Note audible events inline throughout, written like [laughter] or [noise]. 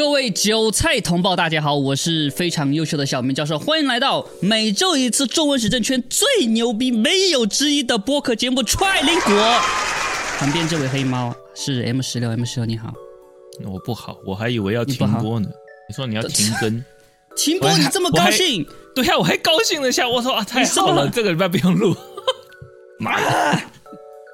各位韭菜同胞，大家好，我是非常优秀的小明教授，欢迎来到每周一次中文史政圈最牛逼、没有之一的播客节目《踹林果》。旁边这位黑猫是 M 十六，M 十六你好，我不好，我还以为要停播呢。你说你要停更，停播你这么高兴？对呀，我还高兴了一下，我说啊，太好了，这个礼拜不用录。[laughs] 妈，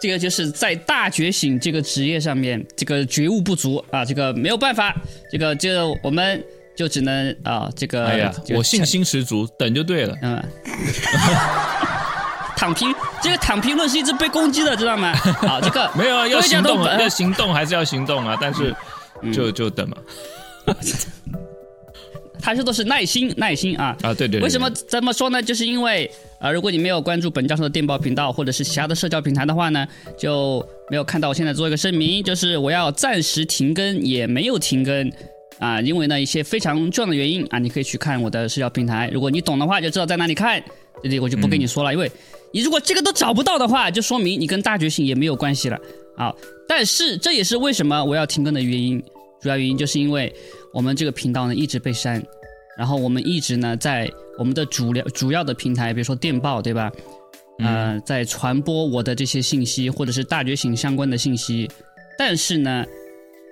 这个就是在大觉醒这个职业上面，这个觉悟不足啊，这个没有办法，这个就我们就只能啊，这个哎呀，我信心十足，等就对了。嗯，[laughs] 躺平，这个躺平论是一直被攻击的，知道吗？好，[laughs] 这个没有啊，要行动啊，要行动还是要行动啊，但是就就等嘛。[laughs] 他说的是耐心，耐心啊啊对对。为什么这么说呢？就是因为啊，如果你没有关注本教授的电报频道或者是其他的社交平台的话呢，就没有看到我现在做一个声明，就是我要暂时停更，也没有停更啊，因为呢一些非常重要的原因啊，你可以去看我的社交平台，如果你懂的话，就知道在哪里看。这里我就不跟你说了，因为你如果这个都找不到的话，就说明你跟大觉醒也没有关系了啊。但是这也是为什么我要停更的原因，主要原因就是因为我们这个频道呢一直被删。然后我们一直呢在我们的主流主要的平台，比如说电报，对吧？呃，在传播我的这些信息，或者是大觉醒相关的信息。但是呢，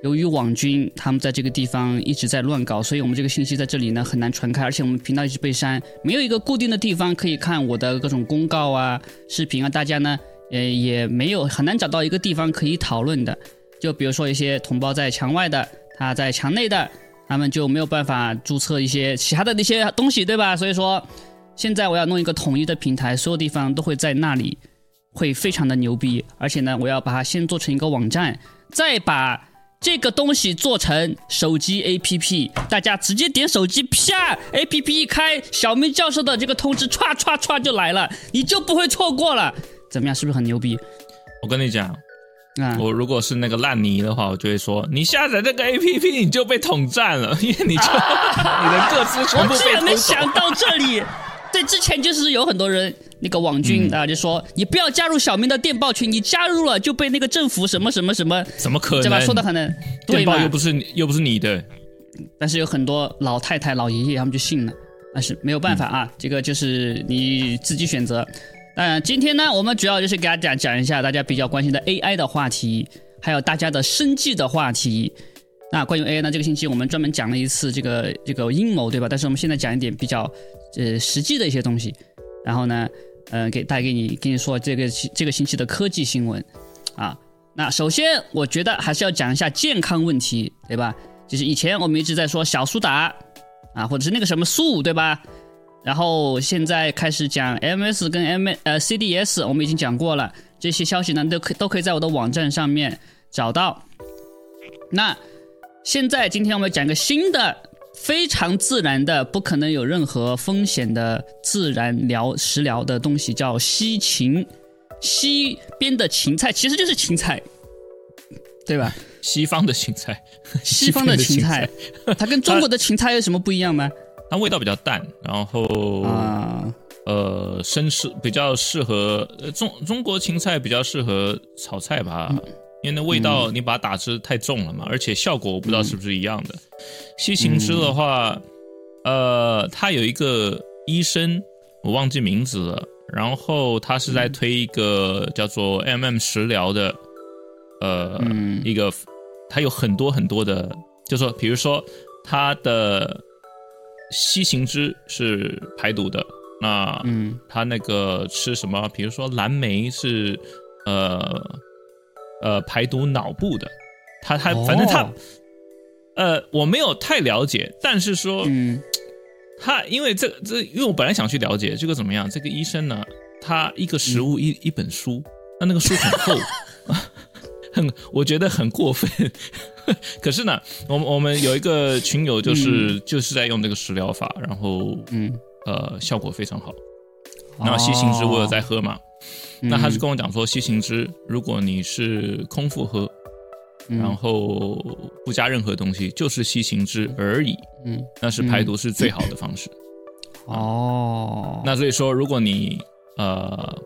由于网军他们在这个地方一直在乱搞，所以我们这个信息在这里呢很难传开，而且我们频道一直被删，没有一个固定的地方可以看我的各种公告啊、视频啊。大家呢，呃，也没有很难找到一个地方可以讨论的。就比如说一些同胞在墙外的，他在墙内的。他们就没有办法注册一些其他的那些东西，对吧？所以说，现在我要弄一个统一的平台，所有地方都会在那里，会非常的牛逼。而且呢，我要把它先做成一个网站，再把这个东西做成手机 APP，大家直接点手机，啪，APP 一开，小明教授的这个通知唰唰唰就来了，你就不会错过了。怎么样？是不是很牛逼？我跟你讲。我如果是那个烂泥的话，我就会说你下载这个 A P P 你就被统战了，[laughs] 因为你就你的个资全部被我然没想到这里，[laughs] 对，之前就是有很多人那个网军啊，就说你不要加入小明的电报群，你加入了就被那个政府什么什么什么，怎么可能？对吧？说的很能，电报又不是又不是你的，但是有很多老太太老爷爷他们就信了，但是没有办法啊，这个就是你自己选择。嗯，今天呢，我们主要就是给大家讲讲一下大家比较关心的 AI 的话题，还有大家的生计的话题。那关于 AI 呢，这个星期我们专门讲了一次这个这个阴谋，对吧？但是我们现在讲一点比较呃实际的一些东西。然后呢，嗯，给带给你跟你说这个这个星期的科技新闻啊。那首先，我觉得还是要讲一下健康问题，对吧？就是以前我们一直在说小苏打啊，或者是那个什么素，对吧？然后现在开始讲 MS 跟 M 呃 CDS，我们已经讲过了，这些消息呢都可都可以在我的网站上面找到。那现在今天我们讲一个新的非常自然的、不可能有任何风险的自然疗食疗的东西，叫西芹，西边的芹菜其实就是芹菜，对吧？[laughs] 西方的芹菜，西方的芹菜，它跟中国的芹菜有什么不一样吗？它味道比较淡，然后啊，呃，生吃比较适合呃中中国芹菜比较适合炒菜吧，因为那味道你把它打汁太重了嘛，而且效果我不知道是不是一样的。西芹汁的话，呃，它有一个医生我忘记名字了，然后他是在推一个叫做 MM 食疗的，呃，一个他有很多很多的，就说比如说他的。西芹汁是排毒的，那嗯，他那个吃什么？比如说蓝莓是，呃，呃，排毒脑部的。他他反正他，呃，我没有太了解，但是说，嗯，他因为这这，因为我本来想去了解这个怎么样。这个医生呢，他一个食物一一本书，那那个书很厚。[laughs] [laughs] 很，我觉得很过分。[laughs] 可是呢，我们我们有一个群友，就是就是在用这个食疗法，然后嗯呃效果非常好。然后西芹汁我有在喝嘛？那他是跟我讲说，西芹汁如果你是空腹喝，然后不加任何东西，就是西芹汁而已，嗯，那是排毒是最好的方式。哦，那所以说，如果你呃。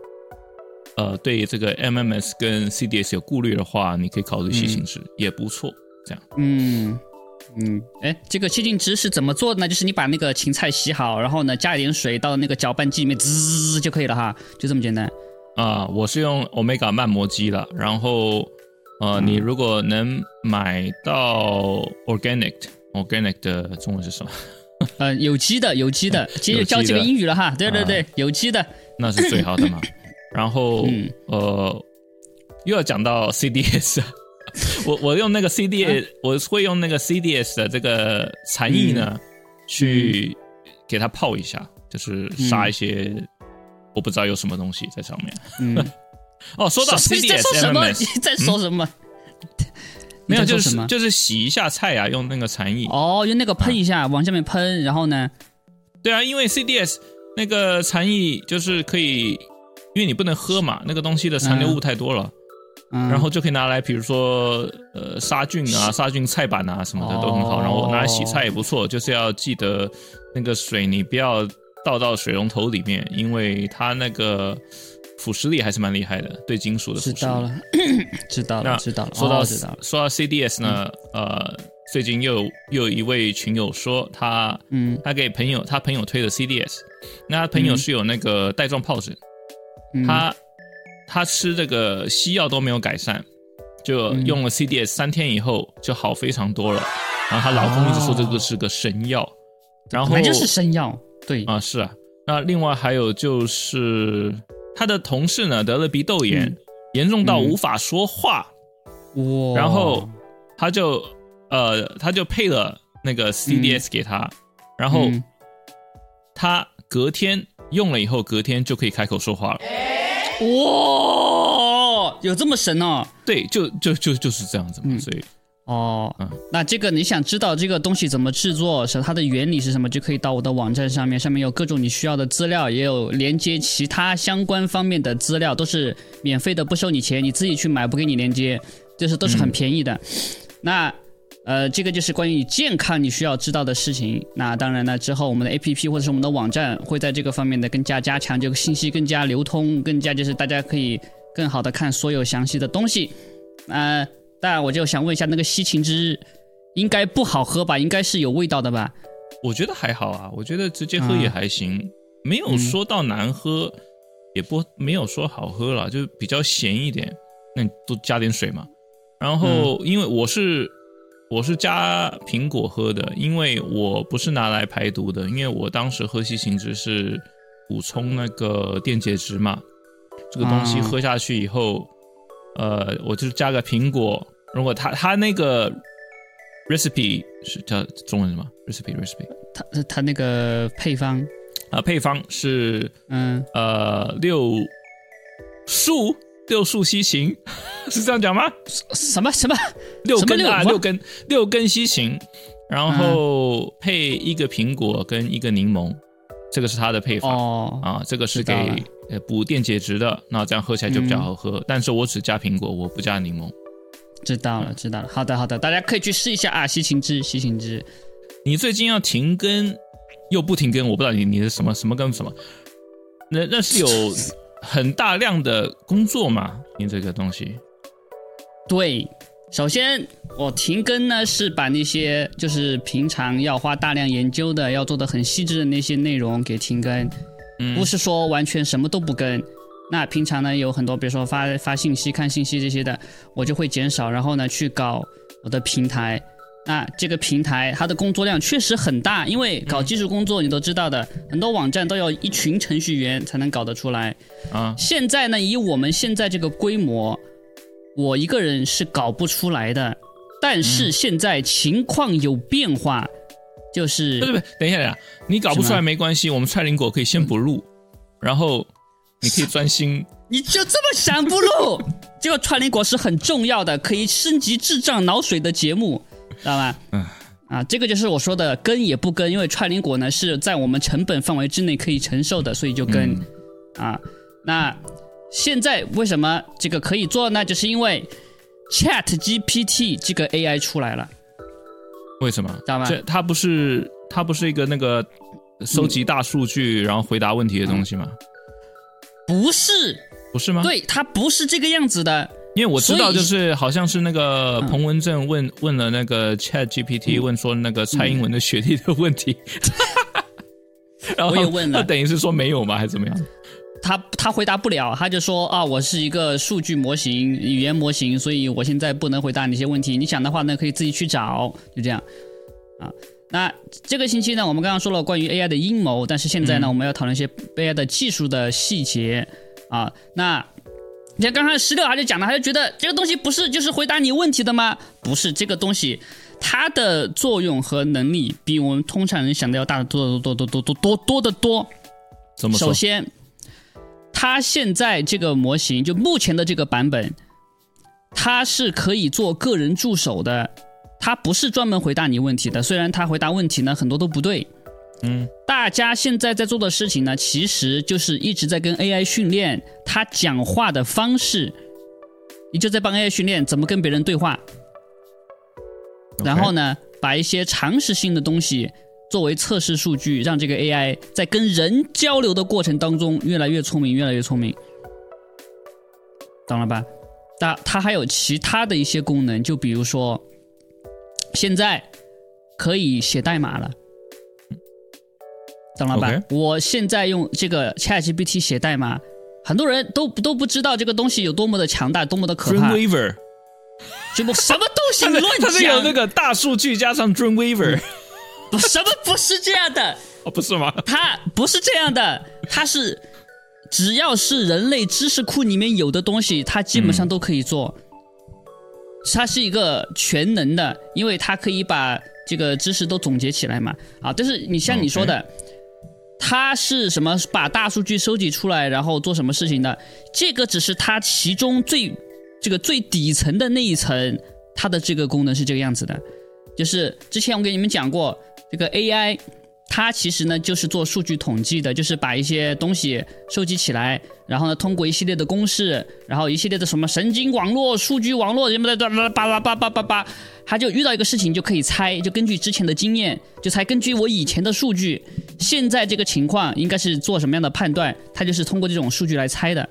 呃，对这个 MMS 跟 CDS 有顾虑的话，你可以考虑西芹汁，也不错。这样，嗯嗯，哎，这个切浸汁是怎么做的呢？就是你把那个芹菜洗好，然后呢加一点水到那个搅拌机里面滋就可以了哈，就这么简单。啊，我是用 Omega 慢磨机了，然后呃，你如果能买到 Organic Organic 的中文是什么？[laughs] 呃，有机的，有机的，接着教这个英语了哈。对对对，有机的，那是最好的嘛。[laughs] 然后呃，又要讲到 CDS。[laughs] 我我用那个 CDS，我会用那个 CDS 的这个残液呢，去给它泡一下，就是杀一些我不知道有什么东西在上面。嗯，[laughs] 哦，说到 CDS，[laughs] 在说什么？你在说什么？没有，就是就是洗一下菜啊，用那个残液。哦，用那个喷一下，往下面喷，然后呢？对啊，因为 CDS 那个残液就是可以，因为你不能喝嘛，那个东西的残留物太多了。然后就可以拿来，比如说，呃，杀菌啊，杀菌菜板啊什么的都很好。然后拿来洗菜也不错，就是要记得那个水你不要倒到水龙头里面，因为它那个腐蚀力还是蛮厉害的，对金属的腐蚀。知道了，[clears throat] 知道了，知道了。说到知道了，说到 CDS 呢，呃，最近又又有一位群友说他，嗯，他给朋友他朋友推的 CDS，那他朋友是有那个带状疱疹，他。他吃这个西药都没有改善，就用了 CDS 三天以后就好非常多了。然后她老公一直说这个是个神药，然后就是神药，对。啊是啊。那另外还有就是她的同事呢得了鼻窦炎，严重到无法说话，哇！然后他就呃他就配了那个 CDS 给他，然后他隔天用了以后，隔天就可以开口说话了。哇，有这么神哦？对，就就就就是这样子嘛。所以，哦，嗯，那这个你想知道这个东西怎么制作，是它的原理是什么，就可以到我的网站上面，上面有各种你需要的资料，也有连接其他相关方面的资料，都是免费的，不收你钱，你自己去买，不给你连接，就是都是很便宜的。那。呃，这个就是关于健康你需要知道的事情。那当然呢，之后我们的 A P P 或者是我们的网站会在这个方面的更加加强，这个信息更加流通，更加就是大家可以更好的看所有详细的东西。呃，当然我就想问一下，那个西芹汁应该不好喝吧？应该是有味道的吧？我觉得还好啊，我觉得直接喝也还行，没有说到难喝，也不没有说好喝了，就比较咸一点。那你多加点水嘛。然后因为我是。我是加苹果喝的，因为我不是拿来排毒的，因为我当时喝西芹汁是补充那个电解质嘛。这个东西喝下去以后，呃，我就加个苹果。如果他他那个 recipe 是叫中文什么 recipe recipe？他他那个配方啊，配方是嗯呃六数。六树西芹 [laughs] 是这样讲吗？什么什么六根啊？六根六根西芹，然后配一个苹果跟一个柠檬，这个是它的配方哦啊。这个是给呃补电解质的，那这样喝起来就比较好喝。但是我只加苹果，我不加柠檬。知道了，知道了。好的，好的，大家可以去试一下啊。西芹汁，西芹汁。你最近要停更又不停更，我不知道你你是什么什么跟什么？那那是有。很大量的工作嘛，你这个东西。对，首先我停更呢，是把那些就是平常要花大量研究的、要做的很细致的那些内容给停更，不是说完全什么都不更。那平常呢，有很多比如说发发信息、看信息这些的，我就会减少，然后呢去搞我的平台。那这个平台它的工作量确实很大，因为搞技术工作你都知道的，很多网站都要一群程序员才能搞得出来。啊，现在呢，以我们现在这个规模，我一个人是搞不出来的。但是现在情况有变化，就是不是不是，等一下等一下，你搞不出来没关系，我们踹林果可以先不录，然后你可以专心。你就这么想不录？[laughs] 这个串林果是很重要的，可以升级智障脑水的节目。知道吧？嗯，啊，这个就是我说的跟也不跟，因为串联果呢是在我们成本范围之内可以承受的，所以就跟。啊，那现在为什么这个可以做呢？就是因为 Chat GPT 这个 AI 出来了。为什么？知道吗？这它不是它不是一个那个收集大数据然后回答问题的东西吗？不是，不是吗？对，它不是这个样子的。因为我知道，就是好像是那个彭文正问问了那个 Chat GPT，问说那个蔡英文的学历的问题，[laughs] 然后我也问了，那等于是说没有吗？还是怎么样？他他回答不了，他就说啊，我是一个数据模型、语言模型，所以我现在不能回答那些问题。你想的话呢，可以自己去找，就这样啊。那这个星期呢，我们刚刚说了关于 AI 的阴谋，但是现在呢，我们要讨论一些 AI 的技术的细节啊。那你看刚刚十六他就讲了，他就觉得这个东西不是就是回答你问题的吗？不是，这个东西它的作用和能力比我们通常人想的要大得多得多多多多多多的多。怎么首先，它现在这个模型就目前的这个版本，它是可以做个人助手的，它不是专门回答你问题的。虽然它回答问题呢很多都不对。嗯，大家现在在做的事情呢，其实就是一直在跟 AI 训练它讲话的方式，你就在帮 AI 训练怎么跟别人对话，然后呢，把一些常识性的东西作为测试数据，让这个 AI 在跟人交流的过程当中越来越聪明，越来越聪明，懂了吧？但它还有其他的一些功能，就比如说，现在可以写代码了。懂了吧？我现在用这个 ChatGPT 写代码，很多人都都不知道这个东西有多么的强大，多么的可怕。Dreamweaver，什么什么东西 [laughs] 乱讲？它是有那个大数据加上 Dreamweaver，[laughs] 不什么不是这样的？[laughs] 哦，不是吗？它不是这样的，它是只要是人类知识库里面有的东西，它基本上都可以做。它是一个全能的，因为它可以把这个知识都总结起来嘛。啊，但是你像你说的。它是什么？把大数据收集出来，然后做什么事情的？这个只是它其中最这个最底层的那一层，它的这个功能是这个样子的。就是之前我给你们讲过，这个 AI 它其实呢就是做数据统计的，就是把一些东西收集起来，然后呢通过一系列的公式，然后一系列的什么神经网络、数据网络什么的，叭叭叭叭叭叭。他就遇到一个事情就可以猜，就根据之前的经验，就猜根据我以前的数据，现在这个情况应该是做什么样的判断，他就是通过这种数据来猜的。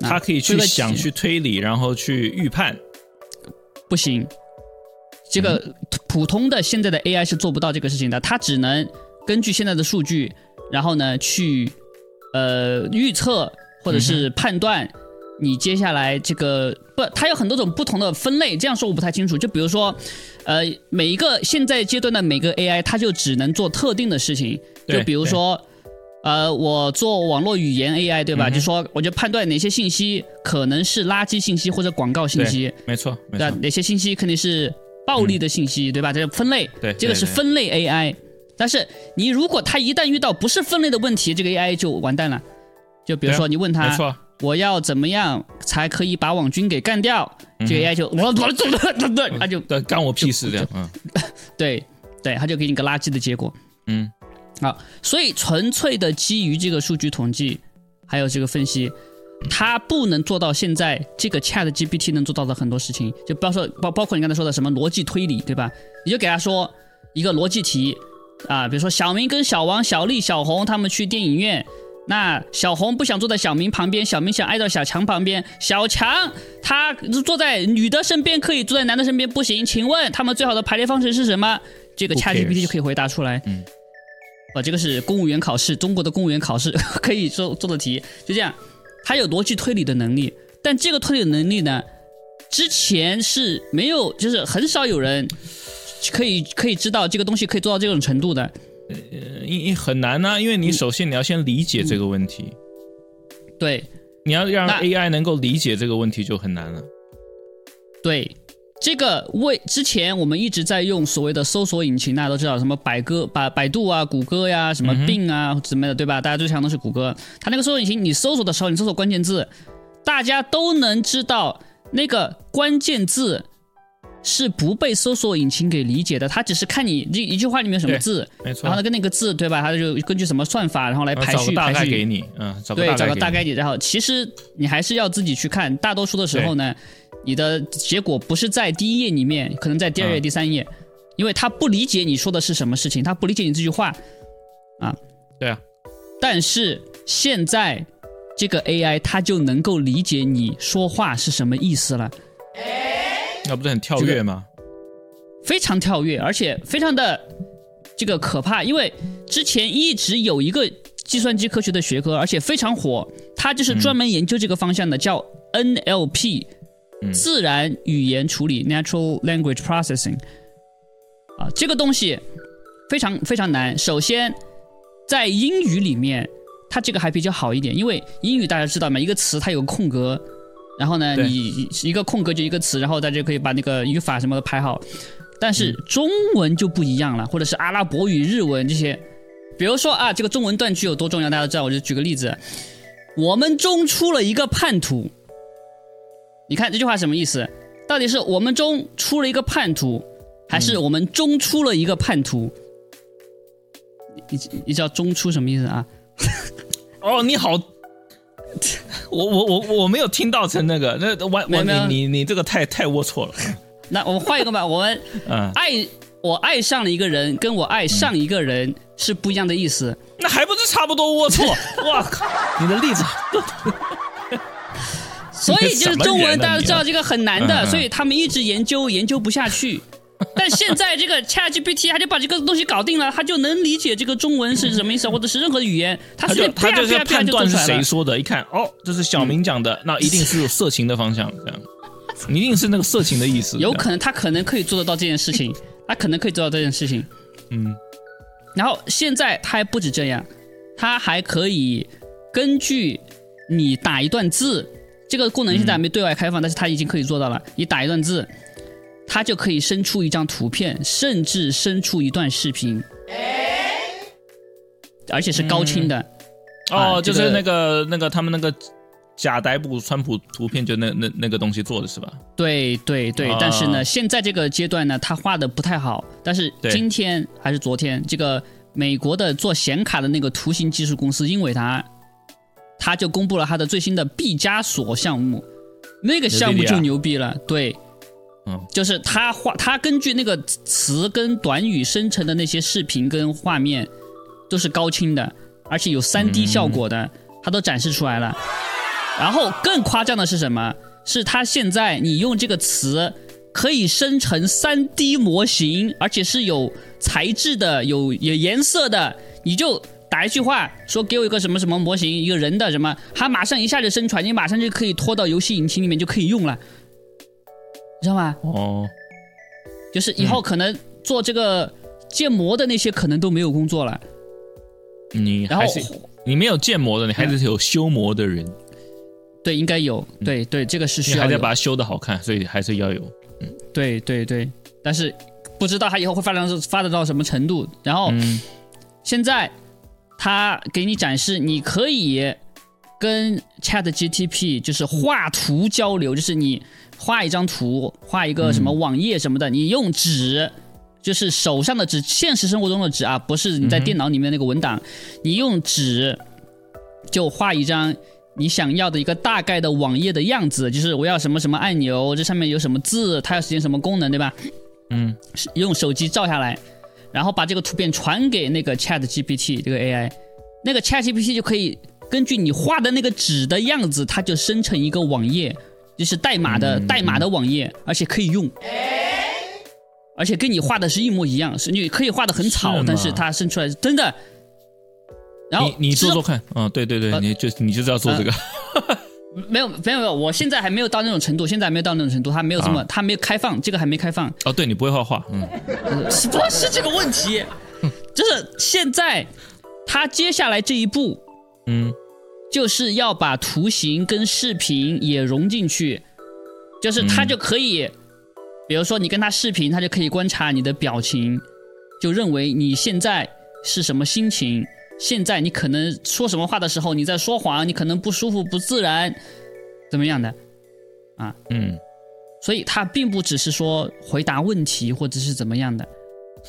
他可以去想、去推理，然后去预判。不行，这个普通的现在的 AI 是做不到这个事情的，它只能根据现在的数据，然后呢去呃预测或者是判断。你接下来这个不，它有很多种不同的分类，这样说我不太清楚。就比如说，呃，每一个现在阶段的每个 AI，它就只能做特定的事情。就比如说，呃，我做网络语言 AI，对吧？就说我就判断哪些信息可能是垃圾信息或者广告信息。没错，没错。哪些信息肯定是暴力的信息，对吧？这个分类，对，这个是分类 AI。但是你如果它一旦遇到不是分类的问题，这个 AI 就完蛋了。就比如说你问他。没错。我要怎么样才可以把网军给干掉？这个 AI 就我我走了，对对，他就干我屁事这样。嗯，[laughs] 对对，他就给你个垃圾的结果。嗯，好，所以纯粹的基于这个数据统计，还有这个分析，它不能做到现在这个 Chat GPT 能做到的很多事情，就包括包包括你刚才说的什么逻辑推理，对吧？你就给他说一个逻辑题啊，比如说小明跟小王、小丽、小红他们去电影院。那小红不想坐在小明旁边，小明想挨到小强旁边。小强他坐在女的身边，可以坐在男的身边不行。请问他们最好的排列方式是什么？这个 ChatGPT 就可以回答出来。嗯，哦，这个是公务员考试，中国的公务员考试 [laughs] 可以做做的题，就这样。他有逻辑推理的能力，但这个推理能力呢，之前是没有，就是很少有人可以可以知道这个东西可以做到这种程度的。呃，因很难呢，因为你首先你要先理解这个问题，对，你要让 AI 能够理解这个问题就很难了。对，这个为之前我们一直在用所谓的搜索引擎，大家都知道什么百歌、百百度啊、谷歌呀、什么病啊什么的，对吧？大家最强的是谷歌，它那个搜索引擎，你搜索的时候，你搜索关键字，大家都能知道那个关键字。是不被搜索引擎给理解的，它只是看你这一句话里面什么字，没错，然后呢跟那个字对吧？它就根据什么算法，然后来排序排序给你，嗯，对，找个大概你，然后其实你还是要自己去看。大多数的时候呢，你的结果不是在第一页里面，可能在第二页、第三页，因为他不理解你说的是什么事情，他不理解你这句话，啊，对啊。但是现在这个 AI 它就能够理解你说话是什么意思了。那不是很跳跃吗？非常跳跃，而且非常的这个可怕，因为之前一直有一个计算机科学的学科，而且非常火，它就是专门研究这个方向的，叫 NLP，自然语言处理 （Natural Language Processing）。啊，这个东西非常非常难。首先，在英语里面，它这个还比较好一点，因为英语大家知道嘛，一个词它有个空格，然后呢，你一个空格就一个词，然后大家可以把那个语法什么的排好。但是中文就不一样了，或者是阿拉伯语、日文这些，比如说啊，这个中文断句有多重要，大家都知道。我就举个例子，我们中出了一个叛徒。你看这句话什么意思？到底是我们中出了一个叛徒，还是我们中出了一个叛徒？你你知道中出什么意思啊？[laughs] 哦，你好，[laughs] 我我我我没有听到成那个，那完完你你你这个太太龌龊了。[laughs] 那我们换一个吧，我们 [laughs] 爱我爱上了一个人，跟我爱上一个人是不一样的意思。那还不是差不多龌龊？哇靠！你的例子，所以就是中文大家知道这个很难的，所以他们一直研究研究不下去。[laughs] 但现在这个 ChatGPT 他就把这个东西搞定了，他就能理解这个中文是什么意思，或者是任何语言，他就他就是判断是谁说的，一看哦，这是小明讲的，那一定是有色情的方向这样。一定是那个色情的意思。有可能他可能可以做得到这件事情，他可能可以做到这件事情。嗯，然后现在他还不止这样，他还可以根据你打一段字，这个功能现在还没对外开放，但是他已经可以做到了。你打一段字，他就可以生出一张图片，甚至生出一段视频，而且是高清的。哦，就是那个那个他们那个。假逮捕川普图片就那那那个东西做的是吧？对对对，但是呢，现在这个阶段呢，他画的不太好。但是今天还是昨天，这个美国的做显卡的那个图形技术公司英伟达，他就公布了他的最新的毕加索项目，那个项目就牛逼了。对，嗯，就是他画，他根据那个词跟短语生成的那些视频跟画面，都是高清的，而且有三 D 效果的，他都展示出来了。然后更夸张的是什么？是它现在你用这个词可以生成三 D 模型，而且是有材质的、有有颜色的。你就打一句话说给我一个什么什么模型，一个人的什么，它马上一下就生出来，你马上就可以拖到游戏引擎里面就可以用了，知道吗？哦，就是以后可能做这个建模的那些可能都没有工作了。你还是你没有建模的，你还是有修模的人。对，应该有。对对，这个是需要。还得把它修的好看，所以还是要有。嗯，对对对，但是不知道它以后会发展到发展到什么程度。然后，现在他给你展示，你可以跟 Chat GTP 就是画图交流，就是你画一张图，画一个什么网页什么的，你用纸，就是手上的纸，现实生活中的纸啊，不是你在电脑里面那个文档，你用纸就画一张。你想要的一个大概的网页的样子，就是我要什么什么按钮，这上面有什么字，它要实现什么功能，对吧？嗯，用手机照下来，然后把这个图片传给那个 Chat GPT 这个 AI，那个 Chat GPT 就可以根据你画的那个纸的样子，它就生成一个网页，就是代码的代码的网页，而且可以用，而且跟你画的是一模一样，是你可以画的很草，但是它生出来是真的。你你做做看，嗯，对对对，你就你就是要做这个，没有没有没有，我现在还没有到那种程度，现在还没有到那种程度，它没有这么，它没有开放，这个还没开放。哦，对你不会画画，嗯，是不是这个问题，[laughs] 就是现在他接下来这一步，嗯，就是要把图形跟视频也融进去，就是它就可以，比如说你跟他视频，他就可以观察你的表情，就认为你现在是什么心情。现在你可能说什么话的时候，你在说谎，你可能不舒服、不自然，怎么样的？啊，嗯，所以他并不只是说回答问题或者是怎么样的，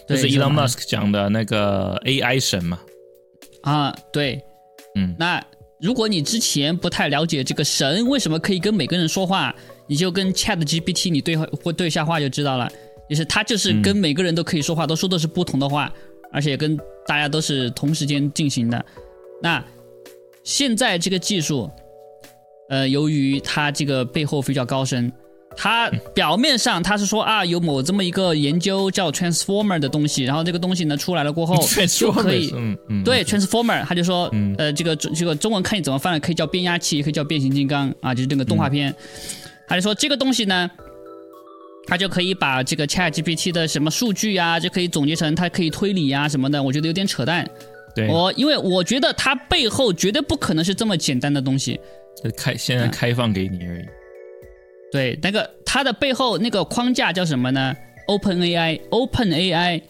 就是 Elon Musk 讲的那个 AI 神嘛。啊，对，嗯，那如果你之前不太了解这个神为什么可以跟每个人说话，你就跟 Chat GPT 你对话或对一下话就知道了，就是他就是跟每个人都可以说话，都说的是不同的话。而且跟大家都是同时间进行的，那现在这个技术，呃，由于它这个背后比较高深。它表面上他是说啊，有某这么一个研究叫 transformer 的东西，然后这个东西呢出来了过后 [laughs] 就可以，嗯嗯，对 transformer，他就说，呃，这个这个中文看你怎么翻了，可以叫变压器，也可以叫变形金刚啊，就是这个动画片，他就说这个东西呢，他就可以把这个 Chat GPT 的什么数据呀，就可以总结成它可以推理呀什么的，我觉得有点扯淡。对，我因为我觉得它背后绝对不可能是这么简单的东西，开现在开放给你而已。对，那个它的背后那个框架叫什么呢？Open AI，Open AI，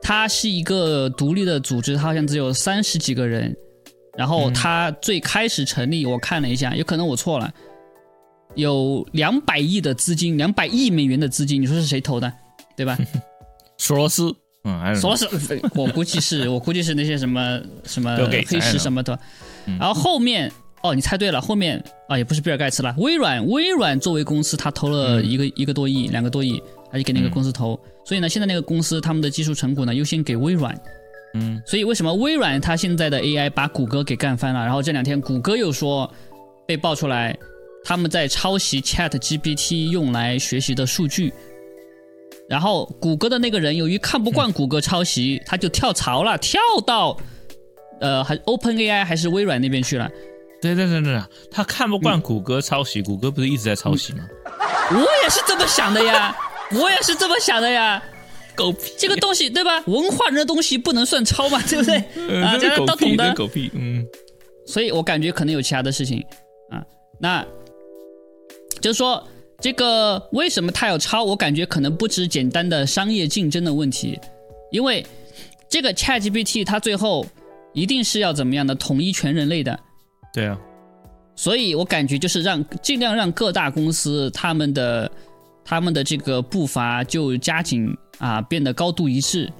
它是一个独立的组织，它好像只有三十几个人。然后它最开始成立，我看了一下，有可能我错了，有两百亿的资金，两百亿美元的资金，你说是谁投的？对吧？索罗斯，嗯，索罗斯，我估计是我估计是那些什么什么黑石什么的。然后后面。哦，你猜对了，后面啊也不是比尔盖茨了，微软，微软作为公司，他投了一个一个多亿，两个多亿，他就给那个公司投，所以呢，现在那个公司他们的技术成果呢优先给微软，嗯，所以为什么微软它现在的 AI 把谷歌给干翻了？然后这两天谷歌又说被爆出来他们在抄袭 Chat GPT 用来学习的数据，然后谷歌的那个人由于看不惯谷歌抄袭，他就跳槽了，跳到呃还 Open AI 还是微软那边去了。对对对对，他看不惯谷歌抄袭，谷歌不是一直在抄袭吗？我也是这么想的呀，我也是这么想的呀。狗屁，这个东西对吧？文化人的东西不能算抄嘛，对不对？啊，这个都懂的。狗屁，嗯。所以我感觉可能有其他的事情啊。那就是说，这个为什么他要抄？我感觉可能不止简单的商业竞争的问题，因为这个 ChatGPT 它最后一定是要怎么样的统一全人类的。对啊，所以我感觉就是让尽量让各大公司他们的他们的这个步伐就加紧啊，变得高度一致，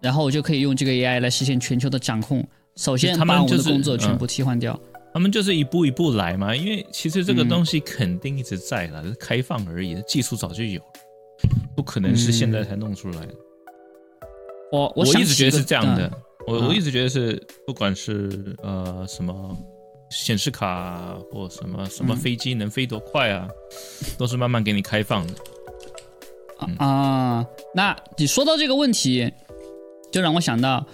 然后我就可以用这个 AI 来实现全球的掌控。首先把我们的工作全部替换掉。他们就是一步一步来嘛，因为其实这个东西肯定一直在了，是开放而已，技术早就有，不可能是现在才弄出来的。我我一直觉得是这样的，我我一直觉得是，不管是呃什么。显示卡或什么什么飞机能飞多快啊，都是慢慢给你开放的。啊，那你说到这个问题，就让我想到，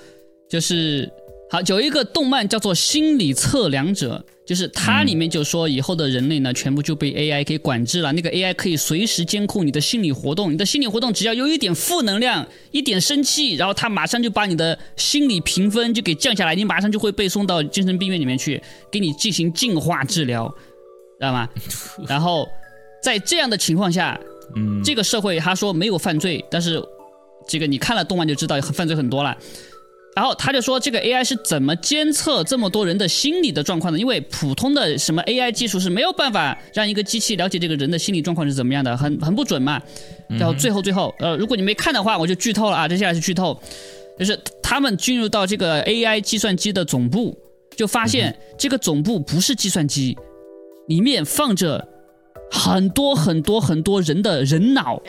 就是好有一个动漫叫做《心理测量者》。就是它里面就说以后的人类呢，全部就被 AI 给管制了。那个 AI 可以随时监控你的心理活动，你的心理活动只要有一点负能量、一点生气，然后它马上就把你的心理评分就给降下来，你马上就会被送到精神病院里面去，给你进行净化治疗，知道吗？[laughs] 然后在这样的情况下，嗯，这个社会他说没有犯罪，但是这个你看了动漫就知道犯罪很多了。然后他就说，这个 AI 是怎么监测这么多人的心理的状况的？因为普通的什么 AI 技术是没有办法让一个机器了解这个人的心理状况是怎么样的，很很不准嘛。然后最后最后，呃，如果你没看的话，我就剧透了啊，接下来是剧透，就是他们进入到这个 AI 计算机的总部，就发现这个总部不是计算机，里面放着很多很多很多人的人脑，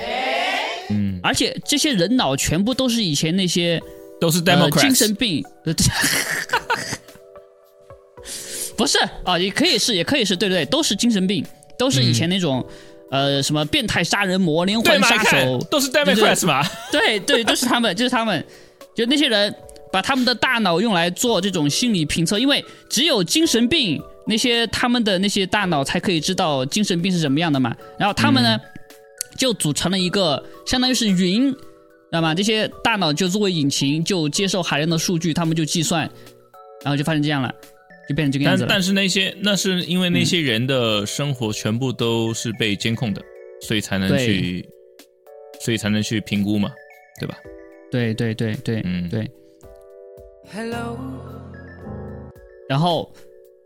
嗯，而且这些人脑全部都是以前那些。都是 Democrat，精神病，[laughs] 不是啊，也可以是，也可以是，对对对，都是精神病，都是以前那种，呃，什么变态杀人魔、连环杀手，都是 Democrat 吗？对对，都是他们，就是他们，就那些人把他们的大脑用来做这种心理评测，因为只有精神病那些他们的那些大脑才可以知道精神病是什么样的嘛，然后他们呢就组成了一个，相当于是云。知道吗？这些大脑就作为引擎，就接受海量的数据，他们就计算，然后就发生这样了，就变成这个样子了。但但是那些那是因为那些人的生活全部都是被监控的，所以才能去，所以才能去评估嘛，对吧？对对对对，嗯对。Hello。然后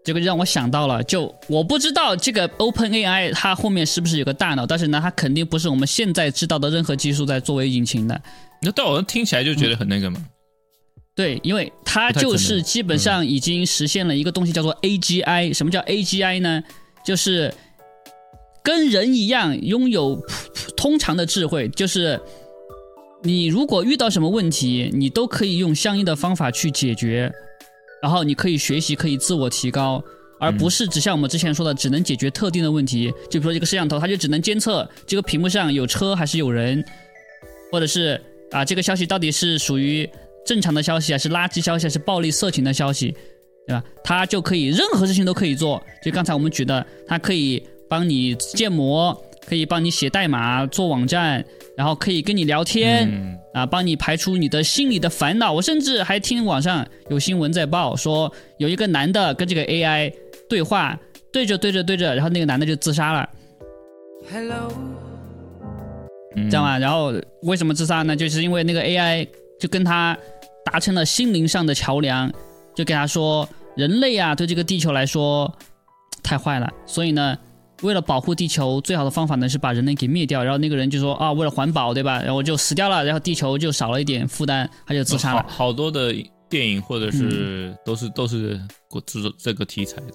这个让我想到了，就我不知道这个 Open AI 它后面是不是有个大脑，但是呢，它肯定不是我们现在知道的任何技术在作为引擎的。那但我听起来就觉得很那个嘛。对，因为它就是基本上已经实现了一个东西，叫做 AGI。什么叫 AGI 呢？就是跟人一样拥有通常的智慧，就是你如果遇到什么问题，你都可以用相应的方法去解决。然后你可以学习，可以自我提高，而不是只像我们之前说的，只能解决特定的问题。就比如说这个摄像头，它就只能监测这个屏幕上有车还是有人，或者是啊这个消息到底是属于正常的消息还是垃圾消息还是暴力色情的消息，对吧？它就可以任何事情都可以做。就刚才我们举的，它可以帮你建模。可以帮你写代码、做网站，然后可以跟你聊天啊，帮你排除你的心里的烦恼。我甚至还听网上有新闻在报说，有一个男的跟这个 AI 对话，对着对着对着，然后那个男的就自杀了。Hello，知道吗？然后为什么自杀呢？就是因为那个 AI 就跟他达成了心灵上的桥梁，就跟他说，人类啊，对这个地球来说太坏了，所以呢。为了保护地球，最好的方法呢是把人类给灭掉。然后那个人就说啊，为了环保，对吧？然后就死掉了，然后地球就少了一点负担，他就自杀了。好多的电影或者是都是都是这这个题材的。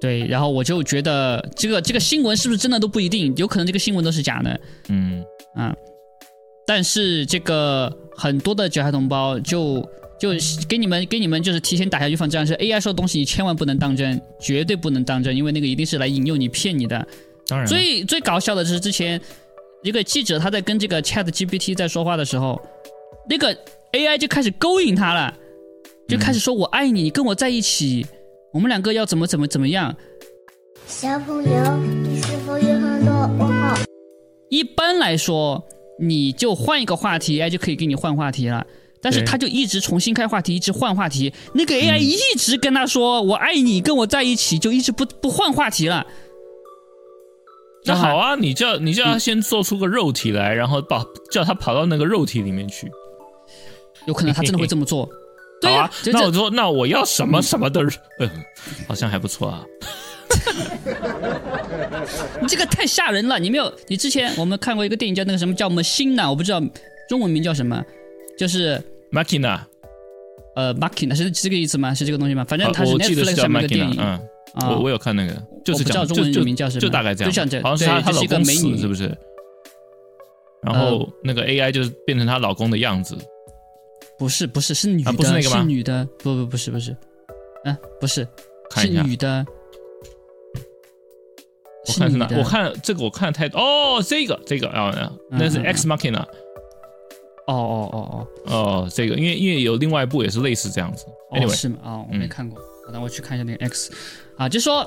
对，然后我就觉得这个这个新闻是不是真的都不一定，有可能这个新闻都是假的。嗯啊，但是这个很多的韭菜同胞就。就给你们给你们就是提前打下预防针，是 AI 说的东西你千万不能当真，绝对不能当真，因为那个一定是来引诱你骗你的。当然，最最搞笑的是之前一个记者他在跟这个 Chat GPT 在说话的时候，那个 AI 就开始勾引他了，就开始说我爱你，你跟我在一起，我们两个要怎么怎么怎么样。小朋友，你是否有很多问号？一般来说，你就换一个话题，AI 就可以给你换话题了。但是他就一直重新开话题，一直换话题。那个 AI 一直跟他说：“我爱你，跟我在一起。”就一直不不换话题了。那好啊，你叫你叫他先做出个肉体来，然后把叫他跑到那个肉体里面去。有可能他真的会这么做。[laughs] 对啊，那我说那我要什么什么的，嗯，好像还不错啊。[laughs] 你这个太吓人了！你没有？你之前我们看过一个电影叫那个什么叫什么心呢？我不知道中文名叫什么，就是。Machina，呃，Machina 是这个意思吗？是这个东西吗？反正它是 Netflix 上面的电影。嗯，我我有看那个，就是叫中文名叫什么？就大概这样，就像这，好像是她她老公死，是不是？然后那个 AI 就是变成她老公的样子。不是不是是女的，不是那个吗？是女的，不不不是不是，嗯，不是，是女的。我看是哪？我看这个我看太多哦，这个这个啊，那是 X Machina。哦哦哦哦。哦，这个因为因为有另外一部也是类似这样子，哦是吗？哦，我没看过，我等我去看一下那个 X，啊，就说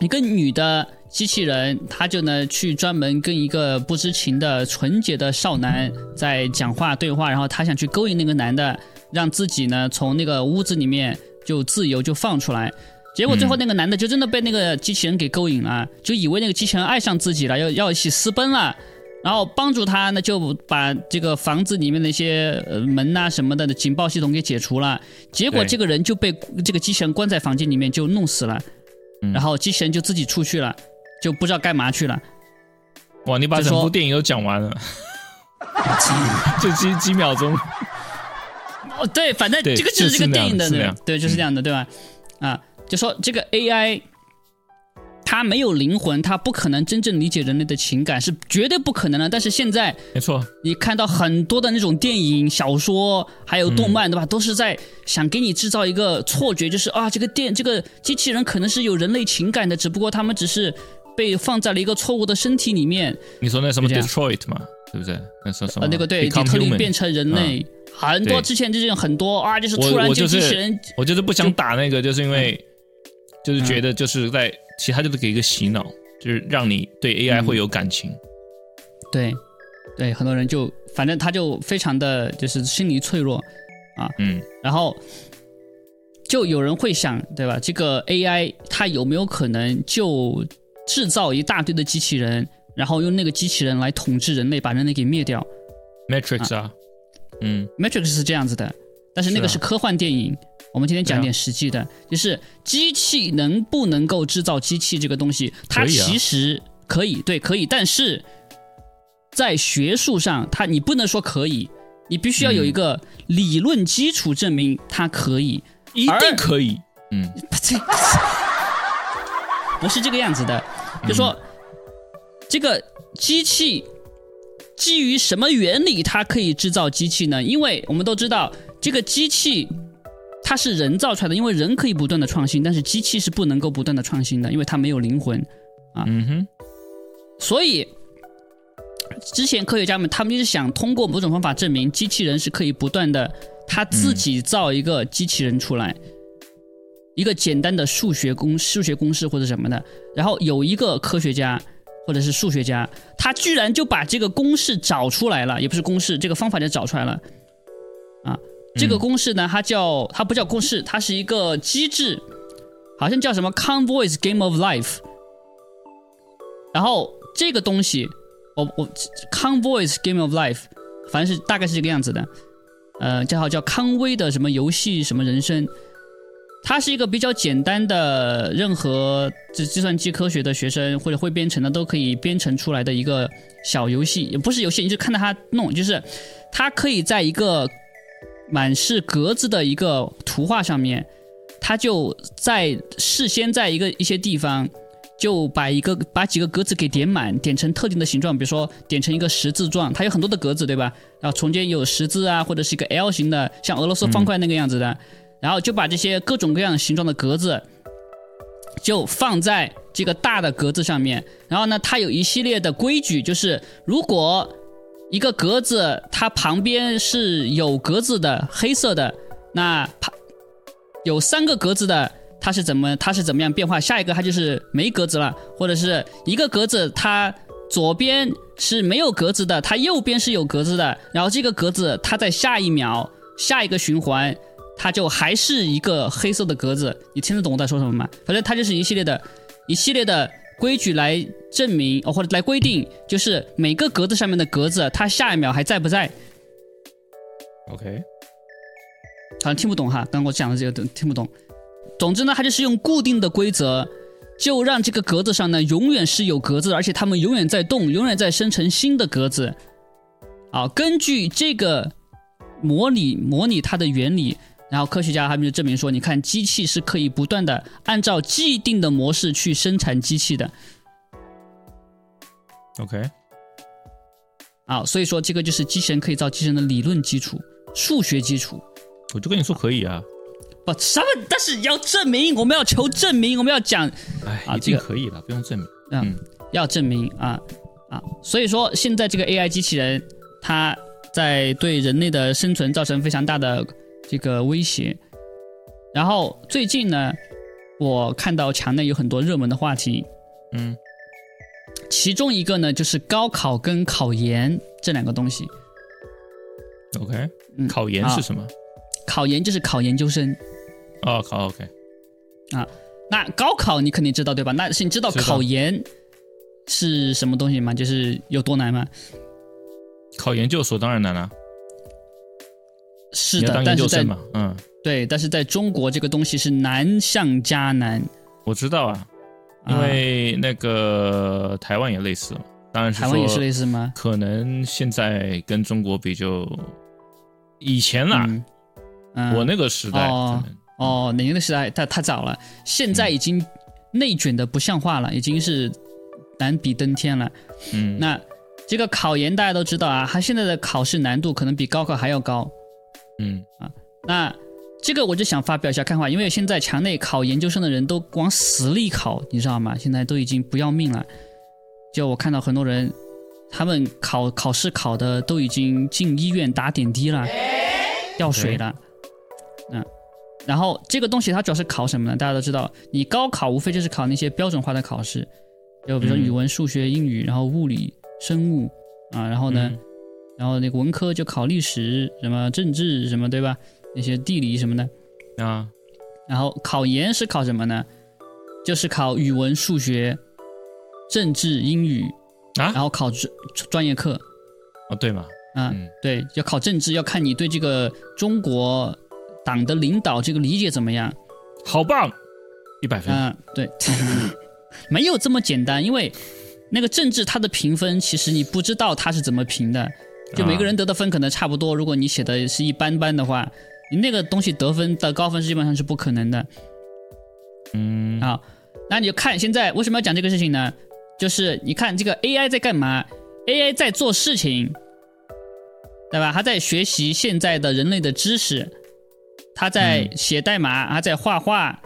一个女的机器人，她就呢去专门跟一个不知情的纯洁的少男在讲话对话，然后她想去勾引那个男的，让自己呢从那个屋子里面就自由就放出来，结果最后那个男的就真的被那个机器人给勾引了，就以为那个机器人爱上自己了，要要一起私奔了。然后帮助他，呢就把这个房子里面的一些呃门呐什么的警报系统给解除了。结果这个人就被这个机器人关在房间里面就弄死了，然后机器人就自己出去了，就不知道干嘛去了。哇，你把整部电影都讲完了，就 [laughs] 几几秒钟。哦，对，反正这个就是这个电影的，对，就是这样的，对吧？啊，就说这个 AI。他没有灵魂，他不可能真正理解人类的情感，是绝对不可能的。但是现在，没错，你看到很多的那种电影、小说，还有动漫，对吧？都是在想给你制造一个错觉，就是啊，这个电这个机器人可能是有人类情感的，只不过他们只是被放在了一个错误的身体里面。你说那什么 Detroit 嘛，对不对？那说什么？那个对，底特律变成人类，很多之前这种很多啊，就是突然就机器人，我就是不想打那个，就是因为就是觉得就是在。其实他就是给一个洗脑，就是让你对 AI 会有感情。对，对，很多人就反正他就非常的就是心理脆弱啊，嗯，然后就有人会想，对吧？这个 AI 它有没有可能就制造一大堆的机器人，然后用那个机器人来统治人类，把人类给灭掉？Matrix 啊，嗯，Matrix 是这样子的，但是那个是科幻电影。我们今天讲点实际的，就是机器能不能够制造机器这个东西，它其实可以，对，可以，但是在学术上，它你不能说可以，你必须要有一个理论基础证明它可以，一定可以，嗯，这 [laughs] 不是这个样子的，就说这个机器基于什么原理它可以制造机器呢？因为我们都知道这个机器。它是人造出来的，因为人可以不断的创新，但是机器是不能够不断的创新的，因为它没有灵魂啊。嗯哼。所以之前科学家们他们就是想通过某种方法证明机器人是可以不断的他自己造一个机器人出来，一个简单的数学公数学公式或者什么的，然后有一个科学家或者是数学家，他居然就把这个公式找出来了，也不是公式，这个方法就找出来了啊。这个公式呢，它叫它不叫公式，它是一个机制，好像叫什么 Convoy's Game of Life。然后这个东西，我我 Convoy's Game of Life，反正是大概是这个样子的，呃，叫叫康威的什么游戏什么人生，它是一个比较简单的，任何这计算机科学的学生或者会编程的都可以编程出来的一个小游戏，也不是游戏，你就看到它弄，就是它可以在一个。满是格子的一个图画上面，它就在事先在一个一些地方，就把一个把几个格子给点满，点成特定的形状，比如说点成一个十字状，它有很多的格子，对吧？然后中间有十字啊，或者是一个 L 型的，像俄罗斯方块那个样子的，然后就把这些各种各样形状的格子，就放在这个大的格子上面，然后呢，它有一系列的规矩，就是如果。一个格子，它旁边是有格子的，黑色的。那旁有三个格子的，它是怎么它是怎么样变化？下一个它就是没格子了，或者是一个格子，它左边是没有格子的，它右边是有格子的。然后这个格子，它在下一秒下一个循环，它就还是一个黑色的格子。你听得懂我在说什么吗？反正它就是一系列的，一系列的。规矩来证明哦，或者来规定，就是每个格子上面的格子，它下一秒还在不在？OK，好像听不懂哈，刚刚我讲的这个都听不懂。总之呢，它就是用固定的规则，就让这个格子上呢永远是有格子，而且它们永远在动，永远在生成新的格子。啊，根据这个模拟模拟它的原理。然后科学家他们就证明说，你看机器是可以不断的按照既定的模式去生产机器的。OK，啊，所以说这个就是机器人可以造机器人的理论基础、数学基础。我就跟你说可以啊，不什么，但是要证明，我们要求证明，我们要讲，哎，已经可以了，不用证明。嗯，要证明啊啊，所以说现在这个 AI 机器人，它在对人类的生存造成非常大的。这个威胁，然后最近呢，我看到墙内有很多热门的话题，嗯，其中一个呢就是高考跟考研这两个东西。OK，考研是什么？考研就是考研究生。哦，考 OK。啊，那高考你肯定知道对吧？那是你知道考研是什么东西吗？就是有多难吗？考研究所当然难了。是的，但是在嗯，对，但是在中国这个东西是难上加难。我知道啊，因为那个台湾也类似嘛，当然是台湾也是类似吗？可能现在跟中国比就以前啦，我那个时代哦哦，那个时代太太早了，现在已经内卷的不像话了，已经是难比登天了。嗯，那这个考研大家都知道啊，它现在的考试难度可能比高考还要高。嗯啊，那这个我就想发表一下看法，因为现在墙内考研究生的人都往死里考，你知道吗？现在都已经不要命了。就我看到很多人，他们考考试考的都已经进医院打点滴了，掉水了。嗯，然后这个东西它主要是考什么呢？大家都知道，你高考无非就是考那些标准化的考试，就比如说语文、数学、英语，然后物理、生物啊，然后呢。然后那个文科就考历史什么政治什么对吧？那些地理什么的啊。然后考研是考什么呢？就是考语文、数学、政治、英语啊。然后考专专业课。哦，对嘛。嗯，对，要考政治，要看你对这个中国党的领导这个理解怎么样。好棒，一百分。嗯，对，[laughs] 没有这么简单，因为那个政治它的评分其实你不知道它是怎么评的。就每个人得的分可能差不多，如果你写的是一般般的话，你那个东西得分的高分是基本上是不可能的。嗯，好，那你就看现在为什么要讲这个事情呢？就是你看这个 AI 在干嘛？AI 在做事情，对吧？它在学习现在的人类的知识，他在写代码，他在画画，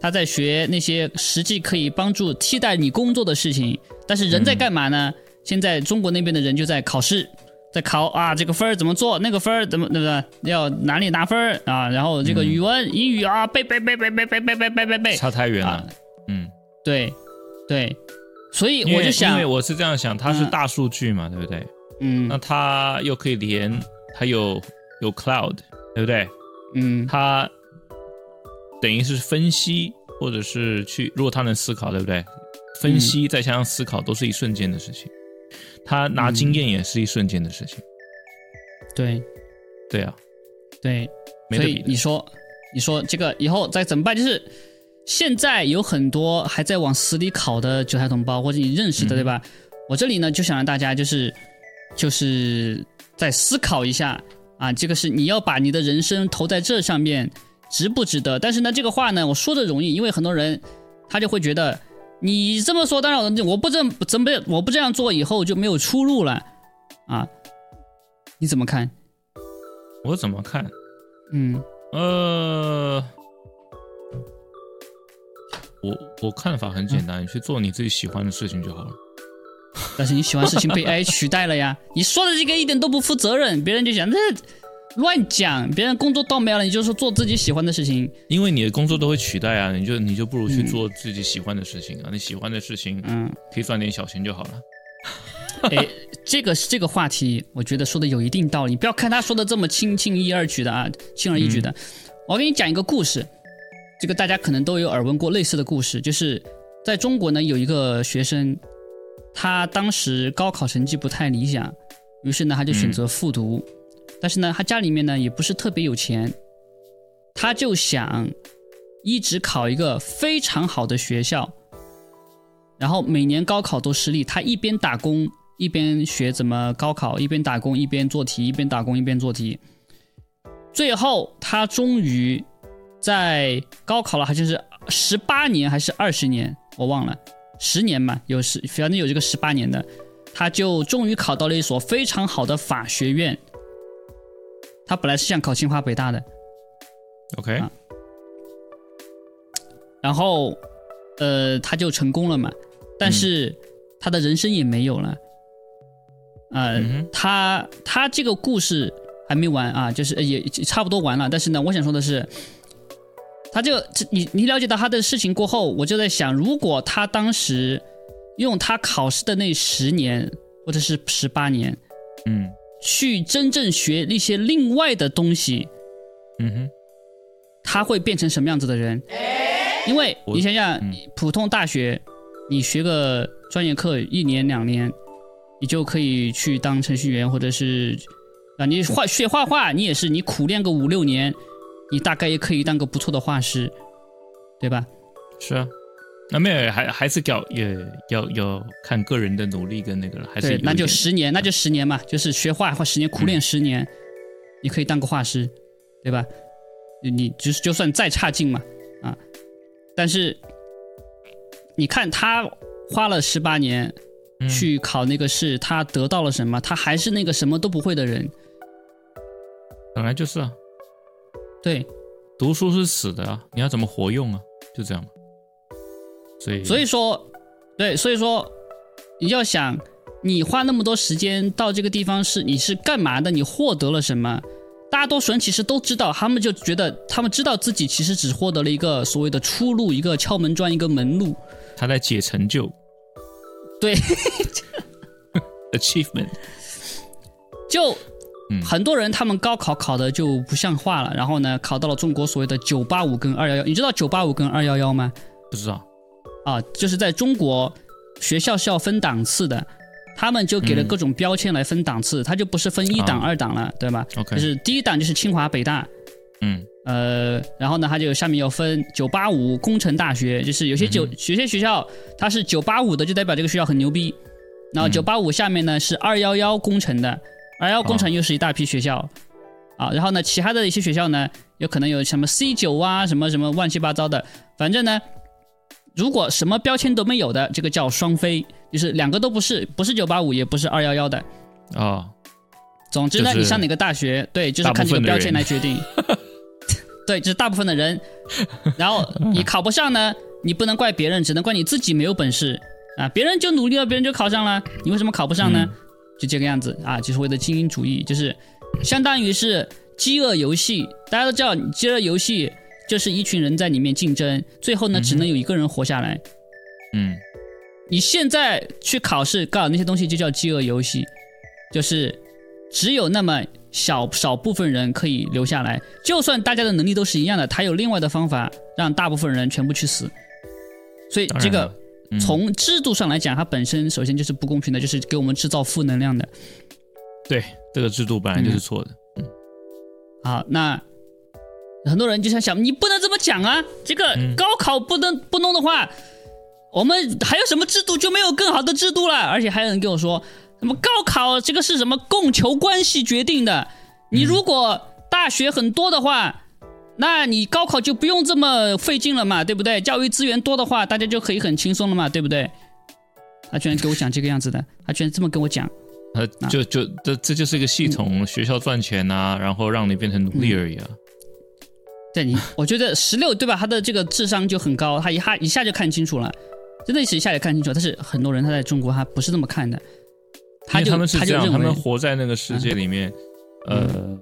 他在学那些实际可以帮助替代你工作的事情。但是人在干嘛呢？现在中国那边的人就在考试，在考啊，这个分儿怎么做，那个分儿怎么，对不对？要哪里拿分儿啊？然后这个语文、英语啊，背背背背背背背背背背背，差太远了。嗯，对，对，所以我就想，因为我是这样想，它是大数据嘛，对不对？嗯，那它又可以连，它有有 cloud，对不对？嗯，它等于是分析，或者是去，如果它能思考，对不对？分析再加上思考，都是一瞬间的事情。他拿经验也是一瞬间的事情。对，对啊，对。所以你说，你说这个以后再怎么办？就是现在有很多还在往死里考的韭菜同胞，或者你认识的，对吧？我这里呢就想让大家就是。就是再思考一下啊，这个是你要把你的人生投在这上面，值不值得？但是呢，这个话呢，我说的容易，因为很多人他就会觉得你这么说，当然我我不这怎么我不这样做，以后就没有出路了啊？你怎么看？我怎么看？嗯，呃，我我看法很简单，你去做你自己喜欢的事情就好了。但是你喜欢事情被 AI 取代了呀？你说的这个一点都不负责任，别人就想那乱讲，别人工作倒没了，你就说做自己喜欢的事情。因为你的工作都会取代啊，你就你就不如去做自己喜欢的事情啊，你喜欢的事情，嗯，可以赚点小钱就好了。[laughs] 哎，这个这个话题，我觉得说的有一定道理。不要看他说的这么轻轻易二举的啊，轻而易举的。我给你讲一个故事，这个大家可能都有耳闻过类似的故事，就是在中国呢有一个学生。他当时高考成绩不太理想，于是呢，他就选择复读。但是呢，他家里面呢也不是特别有钱，他就想一直考一个非常好的学校，然后每年高考都失利。他一边打工一边学怎么高考，一边打工一边做题，一边打工一边做题。最后，他终于在高考了，好像是十八年还是二十年，我忘了。十年嘛，有十，反正有这个十八年的，他就终于考到了一所非常好的法学院。他本来是想考清华北大的，OK，然后，呃，他就成功了嘛，但是他的人生也没有了。呃，他他这个故事还没完啊，就是也差不多完了，但是呢，我想说的是。他就你你了解到他的事情过后，我就在想，如果他当时用他考试的那十年或者是十八年，嗯，去真正学一些另外的东西，嗯哼，他会变成什么样子的人？因为你想想，普通大学你学个专业课一年两年，你就可以去当程序员，或者是啊，你画学画画，你也是你苦练个五六年。你大概也可以当个不错的画师，对吧？是啊，那没有还还是要也要要看个人的努力跟那个了，还是那就十年，那就十年嘛，就是学画画十年，苦练十年，你可以当个画师，对吧？你就是就算再差劲嘛，啊，但是你看他花了十八年去考那个试，他得到了什么？他还是那个什么都不会的人，本来就是啊。对，读书是死的啊！你要怎么活用啊？就这样嘛。所以，所以说，对，所以说，你要想，你花那么多时间到这个地方是你是干嘛的？你获得了什么？大多数人其实都知道，他们就觉得他们知道自己其实只获得了一个所谓的出路，一个敲门砖，一个门路。他在解成就。对。[laughs] Achievement。就。很多人他们高考考的就不像话了，然后呢，考到了中国所谓的九八五跟二幺幺。你知道九八五跟二幺幺吗？不知道。啊，就是在中国学校是要分档次的，他们就给了各种标签来分档次，他就不是分一档二档了，对吧？OK。就是第一档就是清华北大，嗯，呃，然后呢，他就下面要分九八五工程大学，就是有些九有些学校它是九八五的，就代表这个学校很牛逼，然后九八五下面呢是二幺幺工程的。二幺工程又是一大批学校，啊，然后呢，其他的一些学校呢，有可能有什么 C 九啊，什么什么乱七八糟的，反正呢，如果什么标签都没有的，这个叫双非，就是两个都不是，不是九八五，也不是二幺幺的，啊，总之呢，你上哪个大学，对，就是看这个标签来决定，[laughs] 对，就是大部分的人。然后你考不上呢，你不能怪别人，只能怪你自己没有本事啊！别人就努力了，别人就考上了，你为什么考不上呢？就这个样子啊，就是为了精英主义，就是相当于是饥饿游戏。大家都知道，饥饿游戏就是一群人在里面竞争，最后呢，只能有一个人活下来。嗯，你现在去考试搞那些东西，就叫饥饿游戏，就是只有那么小少部分人可以留下来。就算大家的能力都是一样的，他有另外的方法让大部分人全部去死。所以这个。从制度上来讲，它本身首先就是不公平的，就是给我们制造负能量的。对，这个制度本来就是错的。嗯。好，那很多人就想想，你不能这么讲啊！这个高考不能不弄的话，我们还有什么制度就没有更好的制度了？而且还有人跟我说，什么高考这个是什么供求关系决定的？你如果大学很多的话。那你高考就不用这么费劲了嘛，对不对？教育资源多的话，大家就可以很轻松了嘛，对不对？他居然给我讲这个样子的，他居然这么跟我讲，呃，就就这这就是一个系统，学校赚钱呐，然后让你变成奴隶而已啊。对你，[laughs] 我觉得十六对吧？他的这个智商就很高，他一下一下就看清楚了，真的是一下就看清楚。但是很多人他在中国他不是这么看的，他就他们是这样，他们活在那个世界里面，呃。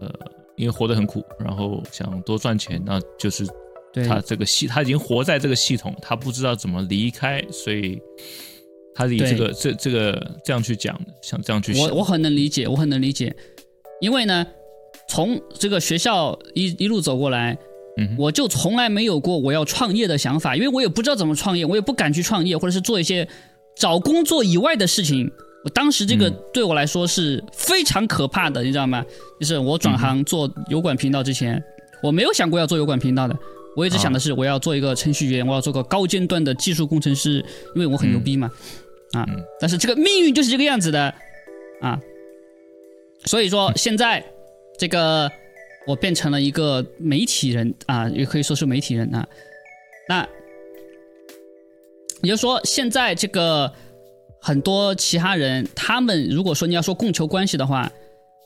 因为活得很苦，然后想多赚钱，那就是他这个系他已经活在这个系统，他不知道怎么离开，所以他以这个这这个这样去讲，想这样去。我我很能理解，我很能理解，因为呢，从这个学校一一路走过来，嗯，我就从来没有过我要创业的想法，因为我也不知道怎么创业，我也不敢去创业，或者是做一些找工作以外的事情。我当时这个对我来说是非常可怕的，你知道吗？就是我转行做油管频道之前，我没有想过要做油管频道的。我一直想的是我要做一个程序员，我要做个高尖端的技术工程师，因为我很牛逼嘛。啊，但是这个命运就是这个样子的啊。所以说现在这个我变成了一个媒体人啊，也可以说是媒体人啊。那也就说现在这个。很多其他人，他们如果说你要说供求关系的话，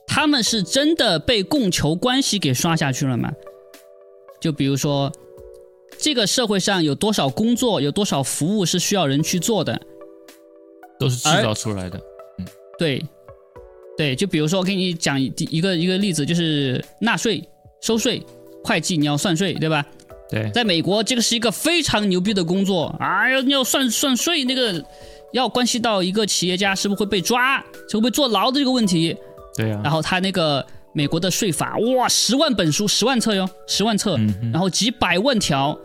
他们是真的被供求关系给刷下去了吗？就比如说，这个社会上有多少工作，有多少服务是需要人去做的，都是制造出来的。嗯，对，对，就比如说我给你讲一个一个例子，就是纳税、收税、会计，你要算税，对吧？对，在美国，这个是一个非常牛逼的工作啊，要要算算税那个。要关系到一个企业家是不是会被抓，会不会坐牢的这个问题。对呀。然后他那个美国的税法，哇，十万本书，十万册哟，十万册，然后几百万条，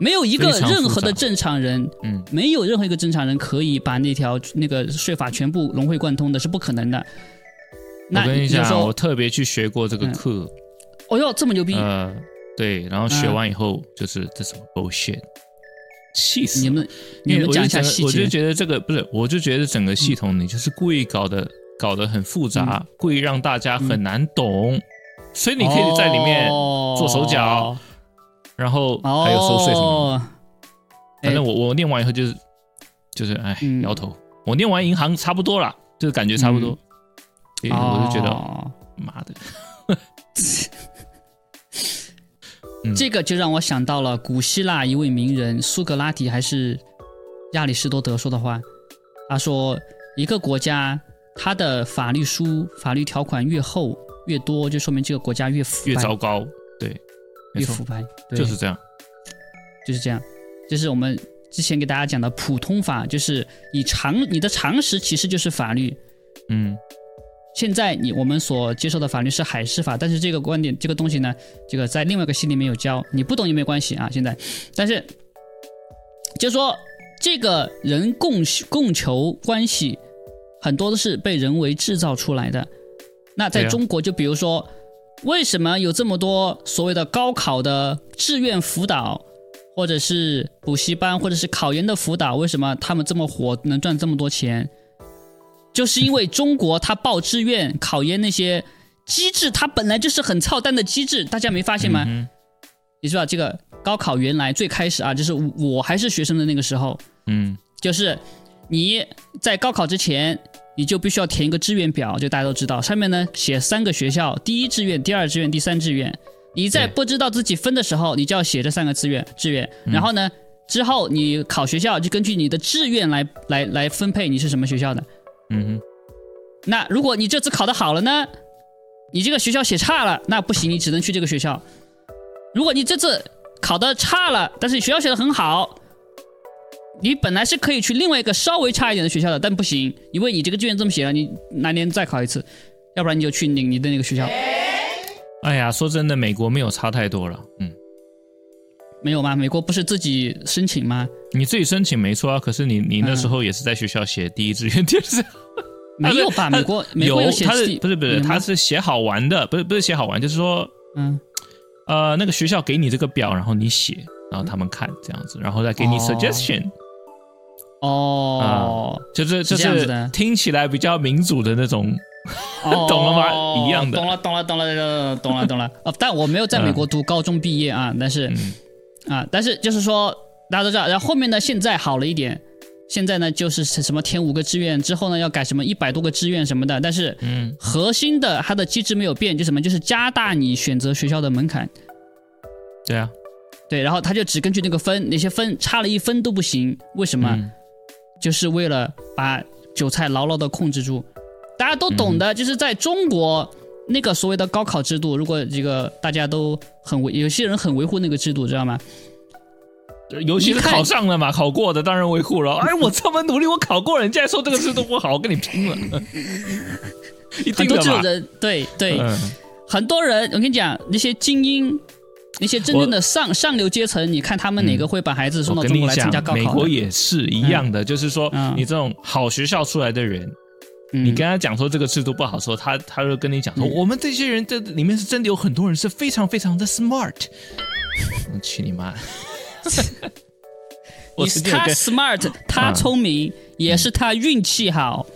没有一个任何的正常人，嗯，没有任何一个正常人可以把那条那个税法全部融会贯通的，是不可能的。我跟你讲，我特别去学过这个课。哦哟，这么牛逼！呃，对，然后学完以后就是这什么 bullshit。气死你们！你们讲一下细节。我就觉得这个不是，我就觉得整个系统你就是故意搞的，搞得很复杂，故意让大家很难懂，所以你可以在里面做手脚，然后还有收税什么。反正我我念完以后就是就是哎摇头。我念完银行差不多了，就是感觉差不多。我就觉得妈的。[laughs] 这个就让我想到了古希腊一位名人苏格拉底还是亚里士多德说的话，他说一个国家它的法律书法律条款越厚越多，就说明这个国家越腐越糟糕，对，越腐败，就是这样，就是这样，就是我们之前给大家讲的普通法，就是以常你的常识其实就是法律，嗯。现在你我们所接受的法律是海事法，但是这个观点这个东西呢，这个在另外一个系里面有教，你不懂也没关系啊。现在，但是就说这个人供供求关系很多都是被人为制造出来的。那在中国，就比如说，为什么有这么多所谓的高考的志愿辅导，或者是补习班，或者是考研的辅导，为什么他们这么火，能赚这么多钱？就是因为中国它报志愿、考研那些机制，它本来就是很操蛋的机制，大家没发现吗？你知道这个高考原来最开始啊，就是我还是学生的那个时候，嗯，就是你在高考之前，你就必须要填一个志愿表，就大家都知道，上面呢写三个学校，第一志愿、第二志愿、第三志愿。你在不知道自己分的时候，你就要写这三个志愿志愿，然后呢，之后你考学校就根据你的志愿来来来分配你是什么学校的。嗯哼。那如果你这次考的好了呢，你这个学校写差了，那不行，你只能去这个学校。如果你这次考的差了，但是你学校写的很好。你本来是可以去另外一个稍微差一点的学校的，但不行，因为你这个志愿这么写了，你来年再考一次，要不然你就去你你的那个学校。哎呀，说真的，美国没有差太多了，嗯，没有吗？美国不是自己申请吗？你自己申请没错啊，可是你你那时候也是在学校写第一志愿、第二志愿，没有吧？美国美国有，写他是不是不是他是写好玩的，不是不是写好玩，就是说，嗯，呃，那个学校给你这个表，然后你写，然后他们看这样子，然后再给你 suggestion。哦，就是就是听起来比较民主的那种，[laughs] 懂了吗？一样的，懂了，懂了，懂了，懂了，懂了。哦，但我没有在美国读高中毕业啊，但是啊，但是就是说大家都知道，然后后面呢，现在好了一点，现在呢就是什么填五个志愿之后呢，要改什么一百多个志愿什么的，但是嗯，核心的它的机制没有变，就什么就是加大你选择学校的门槛。对啊，对，然后他就只根据那个分，那些分差了一分都不行，为什么？就是为了把韭菜牢牢的控制住，大家都懂的，就是在中国那个所谓的高考制度，如果这个大家都很维，有些人很维护那个制度，知道吗？尤其是考上了嘛，考过的当然维护了。哎，我这么努力，我考过了，人家说这个制度不好，我跟你拼了。[laughs] 很多这种人，对对，很多人，我跟你讲，那些精英。那些真正的上上流阶层，你看他们哪个会把孩子送到中国来参加高考？美国也是一样的，就是说，你这种好学校出来的人，你跟他讲说这个制度不好，说他他就跟你讲说，我们这些人这里面是真的有很多人是非常非常的 smart。我去你妈！[laughs] 你是他 smart，他聪明，也是他运气好。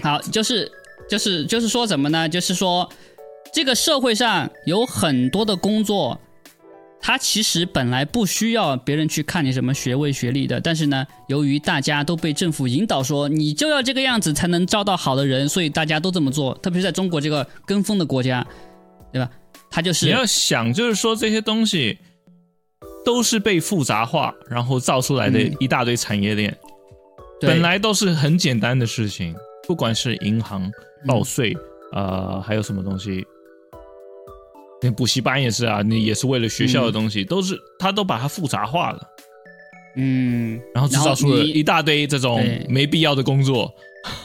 好，就是就是就是说什么呢？就是说这个社会上有很多的工作。他其实本来不需要别人去看你什么学位学历的，但是呢，由于大家都被政府引导说你就要这个样子才能招到好的人，所以大家都这么做。特别是在中国这个跟风的国家，对吧？他就是你要想，就是说这些东西都是被复杂化，然后造出来的一大堆产业链，本来都是很简单的事情，不管是银行报税，呃，还有什么东西。连补习班也是啊，你也是为了学校的东西，都是他都把它复杂化了，嗯，然后制造出了一大堆这种没必要的工作，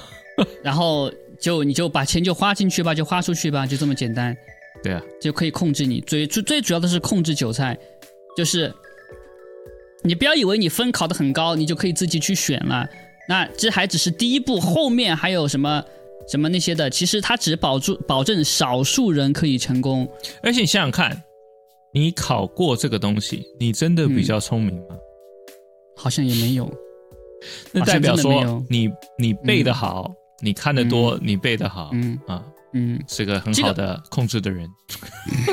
[laughs] 然后就你就把钱就花进去吧，就花出去吧，就这么简单，对啊，就可以控制你。最最最主要的是控制韭菜，就是你不要以为你分考的很高，你就可以自己去选了，那这还只是第一步，后面还有什么？什么那些的，其实他只保住保证少数人可以成功。而且你想想看，你考过这个东西，你真的比较聪明吗？好像也没有。那代表说你你背的好，你看的多，你背的好，嗯啊嗯，是个很好的控制的人。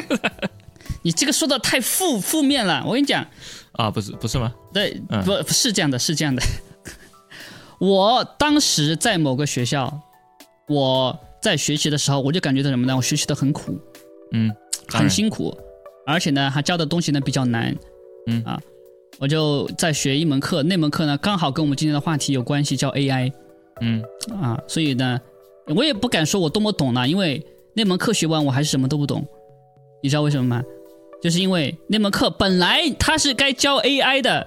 [laughs] 你这个说的太负负面了，我跟你讲啊，不是不是吗？对，不是这样的，是这样的。[laughs] 我当时在某个学校。我在学习的时候，我就感觉到什么呢？我学习的很苦，嗯，很辛苦，而且呢，他教的东西呢比较难，嗯。啊，我就在学一门课，那门课呢刚好跟我们今天的话题有关系，叫 AI，嗯。啊，所以呢，我也不敢说我多么懂了，因为那门课学完我还是什么都不懂，你知道为什么吗？就是因为那门课本来它是该教 AI 的，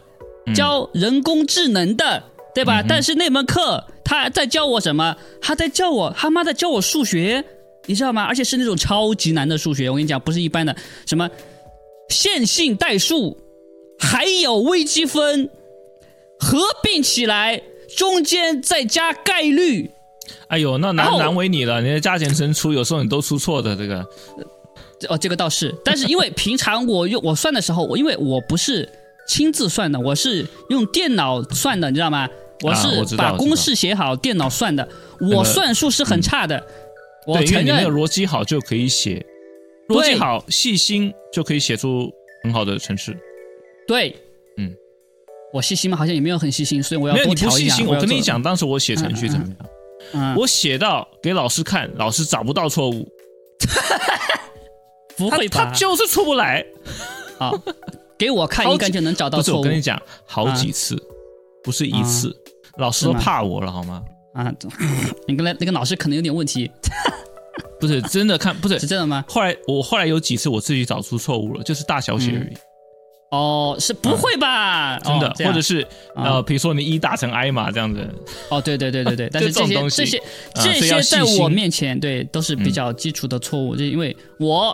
教人工智能的，对吧？但是那门课。他在教我什么？他在教我他妈在教我数学，你知道吗？而且是那种超级难的数学。我跟你讲，不是一般的什么线性代数，还有微积分，合并起来中间再加概率。哎呦，那难难为你了。你的加减乘除有时候你都出错的这个。哦，这个倒是，但是因为平常我用我算的时候，我因为我不是亲自算的，我是用电脑算的，你知道吗？我是把公式写好，电脑算的。我算数是很差的。我承认，你没有逻辑好就可以写，逻辑好、细心就可以写出很好的程式。对，嗯，我细心吗？好像也没有很细心，所以我要多调一下。我跟你讲，当时我写程序怎么样？我写到给老师看，老师找不到错误。[laughs] 不会吧？他就是出不来。啊，给我看应该就能找到错误。我跟你讲，好几次，不是一次，老师都怕我了，好吗？啊，[laughs] 你跟那那个老师可能有点问题。[laughs] 不是真的看，不是是真的吗？后来我后来有几次我自己找出错误了，就是大小写而已。哦，是不会吧？真的，或者是呃，比如说你一打成 I 嘛，这样子。哦，对对对对对，[laughs] 但是这些这些这些在我面前，对，都是比较基础的错误，就因为我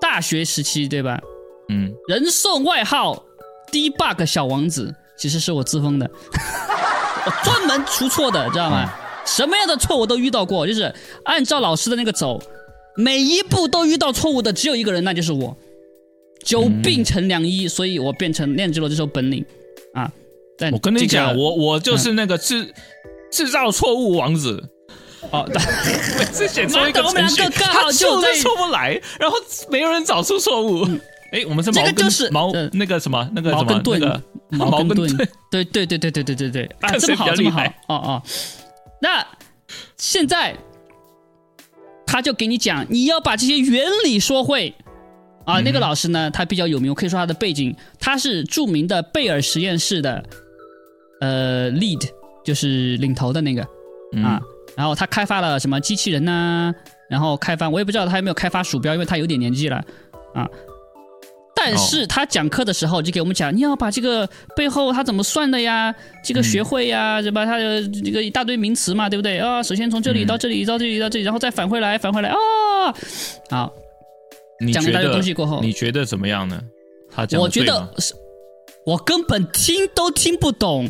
大学时期，对吧？嗯，人送外号 “debug 小王子”，其实是我自封的，我 [laughs] 专门出错的，知道吗？什么样的错我都遇到过，就是按照老师的那个走，每一步都遇到错误的，只有一个人，那就是我。久病成良医，所以我变成练就了这手本领啊！但我跟你讲，我我就是那个制制造错误王子。哦，[laughs] 每次写错一个程序，他就是出不来，然后没有人找出错误。哎，我们是这个就是毛那个什么那个什么那个毛根盾，对对对对对对对对啊，这么好这么好哦哦。那现在他就给你讲，你要把这些原理说会。啊，那个老师呢，他比较有名，我可以说他的背景，他是著名的贝尔实验室的，呃，lead，就是领头的那个啊。然后他开发了什么机器人呐？然后开发，我也不知道他有没有开发鼠标，因为他有点年纪了啊。但是他讲课的时候就给我们讲，你要把这个背后他怎么算的呀，这个学会呀，对吧？他的这个一大堆名词嘛，对不对啊？首先从这里到这里到这里到这里，然后再返回来，返回来啊，好。讲一大堆东西过后，你觉得怎么样呢？他讲我觉得是，我根本听都听不懂。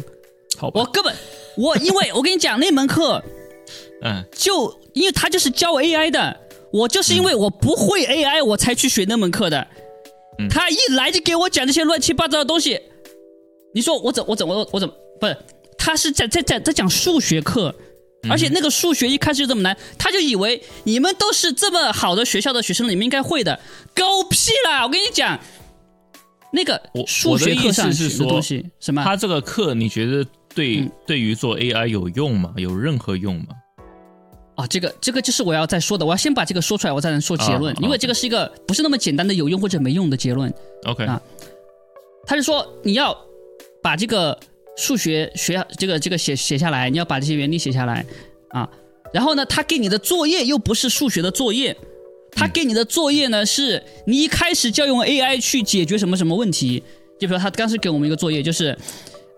好，我根本我因为我跟你讲那门课，[laughs] 嗯，就因为他就是教 AI 的，我就是因为我不会 AI，我才去学那门课的。他一来就给我讲这些乱七八糟的东西，你说我怎我怎我我怎么不是？他是在在在在讲数学课。而且那个数学一开始就这么难，他就以为你们都是这么好的学校的学生，你们应该会的，狗屁啦！我跟你讲，那个数学课上是说东西什么？他这个课你觉得对对于做 AI 有用吗？有任何用吗？啊，这个这个就是我要再说的，我要先把这个说出来，我才能说结论，因为这个是一个不是那么简单的有用或者没用的结论。OK 啊，他是说你要把这个。数学学这个这个写写下来，你要把这些原理写下来啊。然后呢，他给你的作业又不是数学的作业，他给你的作业呢是你一开始就要用 AI 去解决什么什么问题。就比如他当时给我们一个作业，就是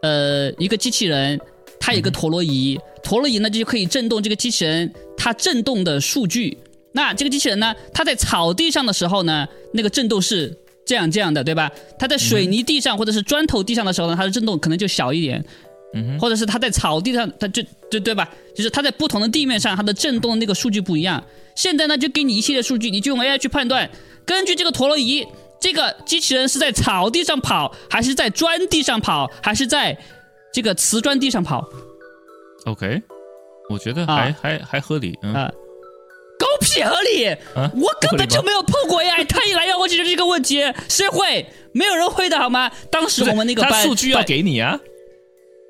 呃一个机器人，它有个陀螺仪，陀螺仪呢就可以震动这个机器人它震动的数据。那这个机器人呢，它在草地上的时候呢，那个震动是。这样这样的对吧？它在水泥地上或者是砖头地上的时候呢，它的震动可能就小一点，嗯，或者是它在草地上，它就就对吧？就是它在不同的地面上，它的震动那个数据不一样。现在呢，就给你一系列数据，你就用 AI 去判断，根据这个陀螺仪，这个机器人是在草地上跑，还是在砖地上跑，还是在这个瓷砖地上跑？OK，我觉得还还还合理，嗯。狗屁合理！我根本就没有碰过 AI，[laughs] 他一来要我解决这个问题，谁会？没有人会的好吗？当时我们那个班数据要给你啊，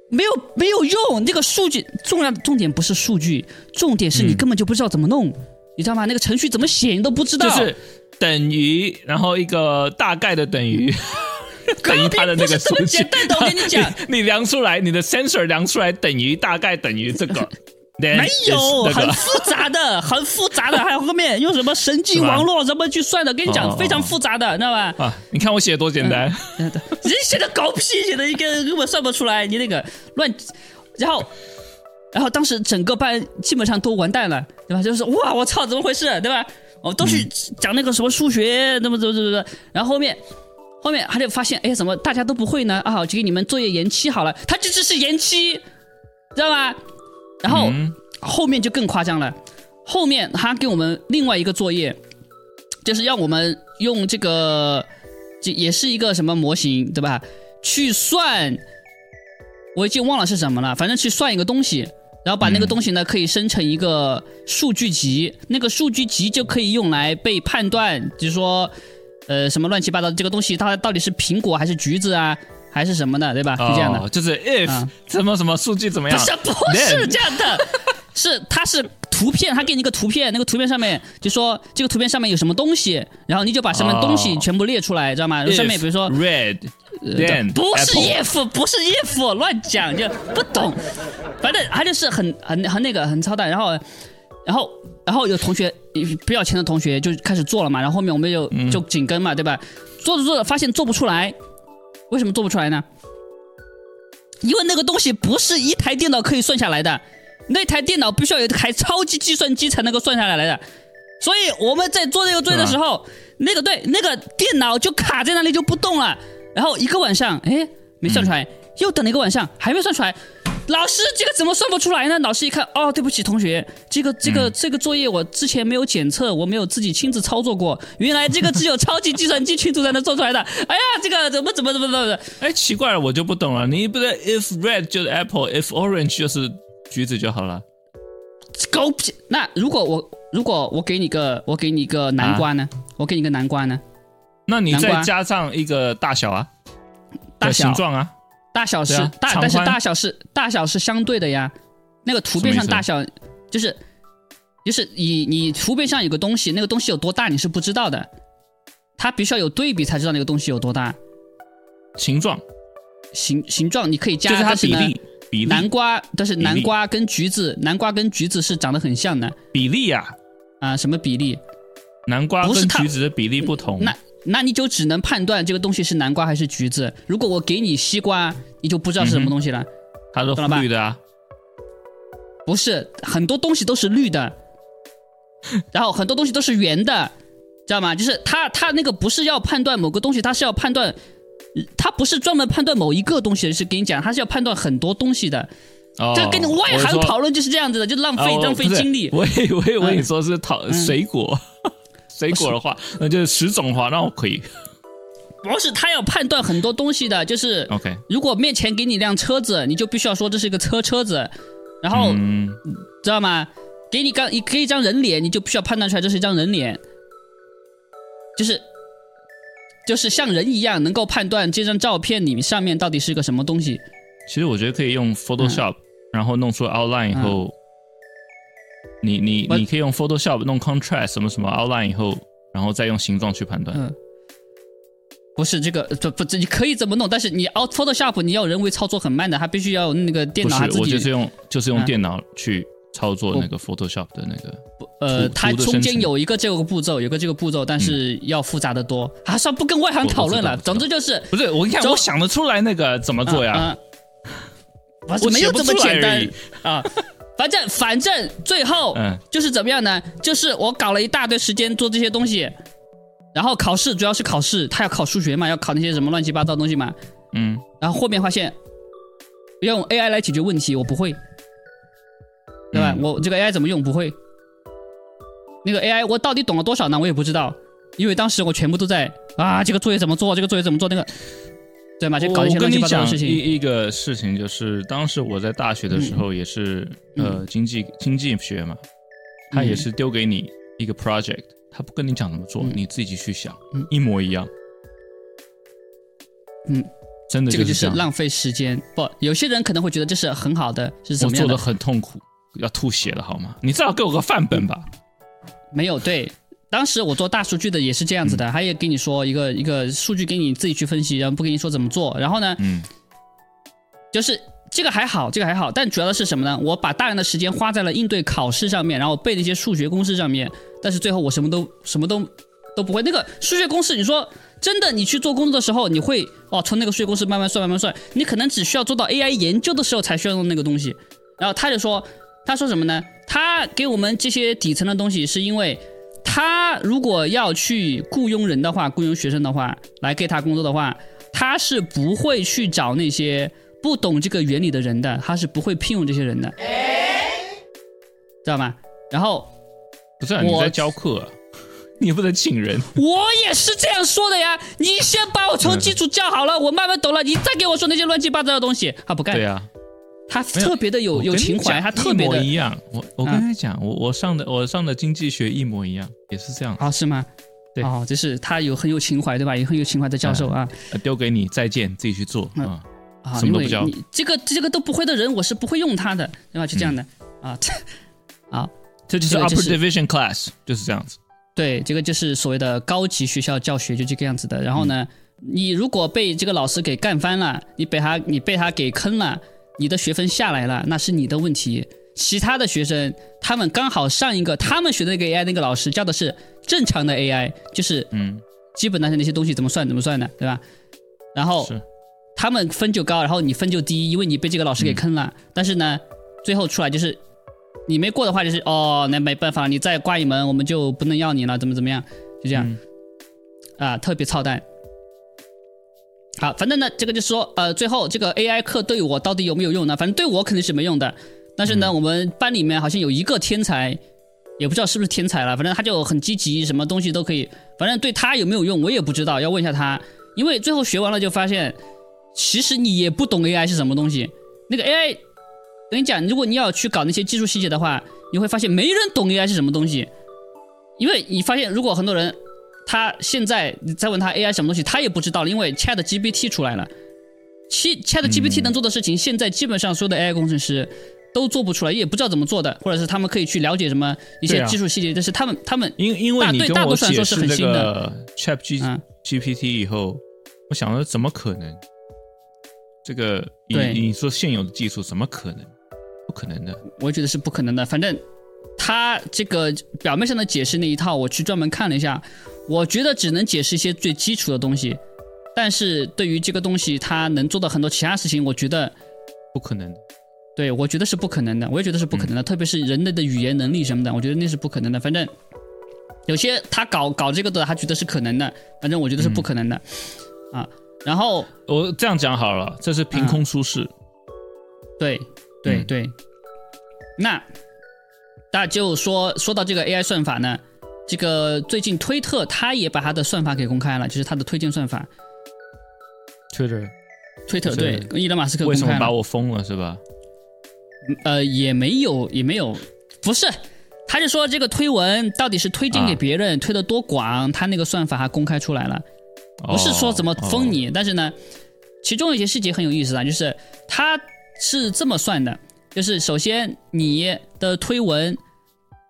没有没有用，那个数据重要的重点不是数据，重点是你根本就不知道怎么弄，你知道吗？那个程序怎么写你都不知道，就是等于，然后一个大概的等于，等于它的那个数据。简单的，我跟你讲，你量出来，你的 sensor 量出来等于大概等于这个。[laughs] 没有，很复杂的，很复杂的，还有后面用什么神经网络怎么去算的？跟你讲，非常复杂的，知道吧？啊，你看我写的多简单，人写的狗屁，写的一个根本算不出来，你那个乱，然后，然后当时整个班基本上都完蛋了，对吧？就是哇，我操，怎么回事，对吧？我都去讲那个什么数学，那么怎么怎么怎么，然后后面后面他就发现，哎，怎么大家都不会呢？啊，就给你们作业延期好了，他这只是延期，知道吧？然后后面就更夸张了，后面他给我们另外一个作业，就是让我们用这个，这也是一个什么模型，对吧？去算，我已经忘了是什么了，反正去算一个东西，然后把那个东西呢可以生成一个数据集，那个数据集就可以用来被判断，就是说，呃，什么乱七八糟这个东西它到底是苹果还是橘子啊？还是什么的，对吧？是这样的，就是 if 什么什么数据怎么样？不是不是这样的，是它是图图片，它给你一个图片，那个图片上面就说这个图片上面有什么东西，然后你就把上面东西全部列出来，知道吗？上面比如说 red，不是 if，不是 if，乱讲就不懂。反正它就是很很很那个很操蛋，然后然后然后有同学不要钱的同学就开始做了嘛，然后后面我们就就紧跟嘛，对吧？做着做着发现做不出来，为什么做不出来呢？因为那个东西不是一台电脑可以算下来的，那台电脑必须要有一台超级计算机才能够算下来来的，所以我们在做这个作业的时候，那个对那个电脑就卡在那里就不动了，然后一个晚上，哎，没算出来，又等了一个晚上，还没算出来。老师，这个怎么算不出来呢？老师一看，哦，对不起，同学，这个这个这个作业我之前没有检测，我没有自己亲自操作过。原来这个只有超级计算机群组才能做出来的。哎呀，这个怎么怎么怎么怎么？哎，奇怪了，我就不懂了。你不是 if red 就是 apple，if orange 就是橘子就好了？狗屁！那如果我如果我给你个我给你个南瓜呢？我给你个南瓜呢？那你再加上一个大小啊，大小形状啊。大小是大，但是大小是大小是相对的呀。那个图片上大小就是就是你你图片上有个东西，那个东西有多大你是不知道的，它必须要有对比才知道那个东西有多大。形状形形状你可以加，就是它比例比例。南瓜，但是南瓜跟橘子，南瓜跟橘子是长得很像的。比例呀啊，什么比例？南瓜跟橘子的比例不同。那那你就只能判断这个东西是南瓜还是橘子。如果我给你西瓜，你就不知道是什么东西了。它是绿的啊？不是，很多东西都是绿的，[laughs] 然后很多东西都是圆的，知道吗？就是它它那个不是要判断某个东西，它是要判断，它不是专门判断某一个东西，是跟你讲，它是要判断很多东西的。哦这跟你外行讨论就是这样子的，就浪费浪费精力。我以为我跟你说是讨水果。水果的话，那 [laughs] 就是十种的话，那我可以。不是他要判断很多东西的，就是 OK。如果面前给你辆车子，你就必须要说这是一个车车子，然后嗯知道吗？给你刚一给一张人脸，你就必须要判断出来这是一张人脸，就是就是像人一样能够判断这张照片里面上面到底是个什么东西。其实我觉得可以用 Photoshop，然后弄出 outline 以后。你你你可以用 Photoshop 弄 contrast 什么什么 outline 以后，然后再用形状去判断。嗯，不是这个，不不，你可以这么弄，但是你 out Photoshop 你要人为操作很慢的，还必须要那个电脑自己。我就是用就是用电脑去操作那个 Photoshop 的那个。呃，它中间有一个这个步骤，有个这个步骤，但是要复杂的多。啊，算不跟外行讨论了。总之就是不是我，你看我想得出来那个怎么做呀？我没有这么简单啊。反正反正最后就是怎么样呢？就是我搞了一大堆时间做这些东西，然后考试主要是考试，他要考数学嘛，要考那些什么乱七八糟东西嘛。嗯。然后后面发现用 AI 来解决问题，我不会，对吧？我这个 AI 怎么用不会？那个 AI 我到底懂了多少呢？我也不知道，因为当时我全部都在啊，这个作业怎么做？这个作业怎么做？那个。对嘛？就搞一些乱七八糟的事情。一一个事情就是，当时我在大学的时候也是呃经济经济学嘛，他也是丢给你一个 project，他不跟你讲怎么做，你自己去想，一模一样。嗯，真的这个就是浪费时间。不，有些人可能会觉得这是很好的，是怎么样的？我做的很痛苦，要吐血了好吗？你至少给我个范本吧。没有对。当时我做大数据的也是这样子的，他也给你说一个一个数据给你自己去分析，然后不跟你说怎么做。然后呢，嗯，就是这个还好，这个还好，但主要的是什么呢？我把大量的时间花在了应对考试上面，然后背那些数学公式上面。但是最后我什么都什么都都不会。那个数学公式，你说真的，你去做工作的时候，你会哦，从那个数学公式慢慢算，慢慢算。你可能只需要做到 AI 研究的时候才需要用那个东西。然后他就说，他说什么呢？他给我们这些底层的东西，是因为。他如果要去雇佣人的话，雇佣学生的话，来给他工作的话，他是不会去找那些不懂这个原理的人的，他是不会聘用这些人的，知道吗？然后不是你在教课，你不能请人。我也是这样说的呀，你先把我从基础教好了，我慢慢懂了，你再给我说那些乱七八糟的东西，他不干。对呀。他特别的有有情怀，他特别的一样。我我跟你讲，我我上的我上的经济学一模一样，也是这样。啊，是吗？对，哦，就是他有很有情怀，对吧？也很有情怀的教授啊。丢给你，再见，自己去做啊。啊，什么都不教。这个这个都不会的人，我是不会用他的，对吧？就这样的啊。啊，[laughs] 这就是 upper division class，就是这样子。对，这个就是所谓的高级学校教学，就这个样子的。然后呢，你如果被这个老师给干翻了，你被他你被他给坑了，你的学分下来了，那是你的问题。其他的学生，他们刚好上一个他们学的那个 AI 那个老师教的是正常的 AI，就是嗯，基本的那些东西怎么算怎么算的，对吧？然后他们分就高，然后你分就低，因为你被这个老师给坑了。但是呢，最后出来就是。你没过的话，就是哦，那没办法，你再挂一门，我们就不能要你了，怎么怎么样？就这样，啊，特别操蛋。好，反正呢，这个就是说，呃，最后这个 AI 课对我到底有没有用呢？反正对我肯定是没用的。但是呢，我们班里面好像有一个天才，也不知道是不是天才了，反正他就很积极，什么东西都可以。反正对他有没有用，我也不知道，要问一下他。因为最后学完了就发现，其实你也不懂 AI 是什么东西，那个 AI。跟你讲，如果你要去搞那些技术细节的话，你会发现没人懂 AI 是什么东西，因为你发现如果很多人他现在你再问他 AI 什么东西，他也不知道了，因为 Chat GPT 出来了，Chat Chat GPT 能做的事情，现在基本上所有的 AI 工程师都做不出来，也不知道怎么做的，或者是他们可以去了解什么一些技术细节，但是他们他们因因为你跟我解释这个 Chat GPT 以后，我想说怎么可能？这个你你说现有的技术怎么可能？不可能的，我觉得是不可能的。反正他这个表面上的解释那一套，我去专门看了一下，我觉得只能解释一些最基础的东西。但是对于这个东西，它能做到很多其他事情，我觉得不可能。对，我觉得是不可能的，我也觉得是不可能的。特别是人类的语言能力什么的，我觉得那是不可能的。反正有些他搞搞这个的，他觉得是可能的，反正我觉得是不可能的啊。然后我这样讲好了，这是凭空出世。对。对对，那大家就说说到这个 AI 算法呢，这个最近推特他也把他的算法给公开了，就是他的推荐算法。Twitter，推特对，伊隆马斯克为什么把我封了是吧？呃，也没有也没有，不是，他就说这个推文到底是推荐给别人推的多广，他那个算法还公开出来了，不是说怎么封你，但是呢，其中有些细节很有意思啊，就是他。是这么算的，就是首先你的推文，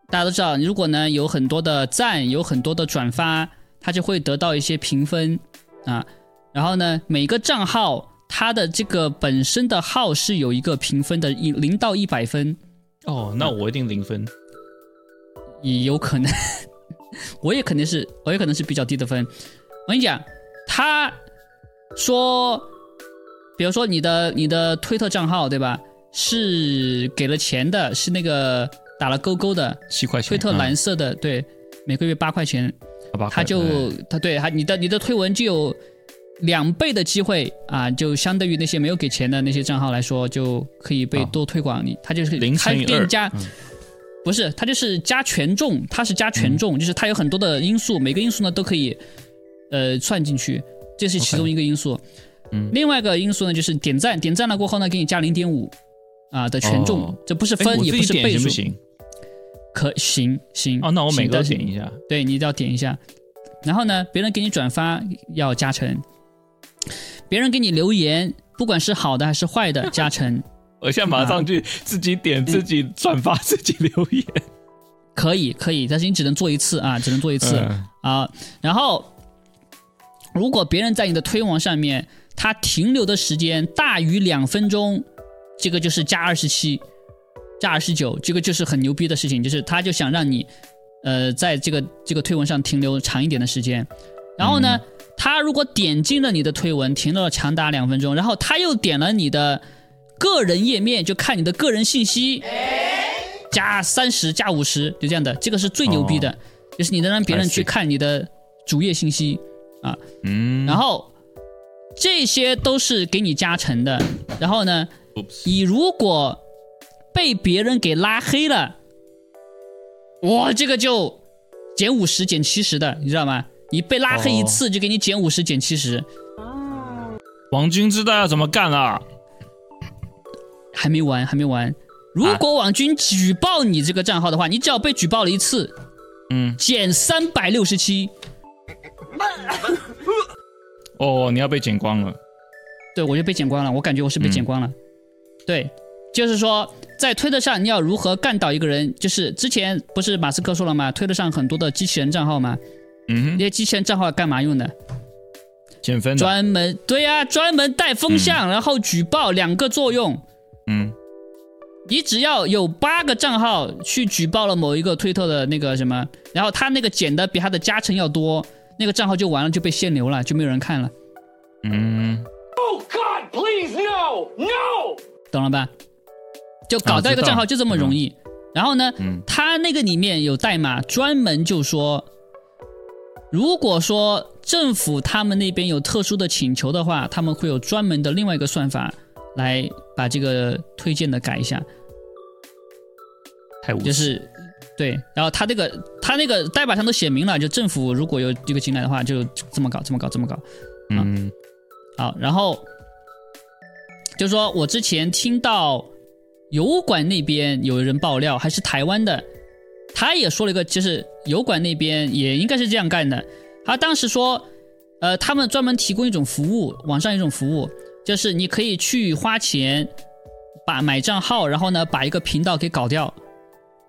大家都知道，如果呢有很多的赞，有很多的转发，它就会得到一些评分啊。然后呢，每个账号它的这个本身的号是有一个评分的，一零到一百分。哦，那我一定零分。也有可能，我也肯定是，我也可能是比较低的分。我跟你讲，他说。比如说你的你的推特账号对吧？是给了钱的，是那个打了勾勾的，七块钱。推特蓝色的，对，每个月八块钱，他就他对他你的你的推文就有两倍的机会啊，就相对于那些没有给钱的那些账号来说，就可以被多推广。你。他就是他给你加，不是他就是加权重，他是加权重，就是他有很多的因素，每个因素呢都可以呃算进去，这是其中一个因素。另外一个因素呢，就是点赞，点赞了过后呢，给你加零点五啊的权重，这不是分，也不是倍数，可行行哦，那我每个点一下，对你一定要点一下，然后呢，别人给你转发要加成，别人给你留言，不管是好的还是坏的，[laughs] 加成。我现在马上去自己点自己转发自己留言，可以可以，但是你只能做一次啊，只能做一次。啊，然后如果别人在你的推文上面。他停留的时间大于两分钟，这个就是加二十七，加二十九，这个就是很牛逼的事情，就是他就想让你，呃，在这个这个推文上停留长一点的时间。然后呢，他如果点进了你的推文，停留了长达两分钟，然后他又点了你的个人页面，就看你的个人信息，加三十，加五十，就这样的，这个是最牛逼的，就是你能让别人去看你的主页信息啊，嗯，然后。这些都是给你加成的，然后呢，你如果被别人给拉黑了，哇，这个就减五十、减七十的，你知道吗？你被拉黑一次就给你减五十、减七十。哦，网军知道要怎么干了？还没完，还没完。如果网军举报你这个账号的话，你只要被举报了一次，嗯，减三百六十七。[laughs] 哦，你要被剪光了，对我就被剪光了，我感觉我是被剪光了。对，就是说在推特上你要如何干倒一个人？就是之前不是马斯克说了吗？推特上很多的机器人账号吗？嗯，那些机器人账号干嘛用的？减分。专门对呀，专门带风向，然后举报两个作用。嗯。你只要有八个账号去举报了某一个推特的那个什么，然后他那个减的比他的加成要多，那个账号就完了，就被限流了，就没有人看了。嗯。Oh God, please no, no，懂了吧？就搞到一个账号就这么容易。然后呢，他那个里面有代码，专门就说，如果说政府他们那边有特殊的请求的话，他们会有专门的另外一个算法。来把这个推荐的改一下，太无就是对，然后他这个他那个代码上都写明了，就政府如果有这个进来的话，就这么搞，这么搞，这么搞。嗯，好，然后就说我之前听到油管那边有人爆料，还是台湾的，他也说了一个，就是油管那边也应该是这样干的。他当时说，呃，他们专门提供一种服务，网上一种服务。就是你可以去花钱，把买账号，然后呢把一个频道给搞掉。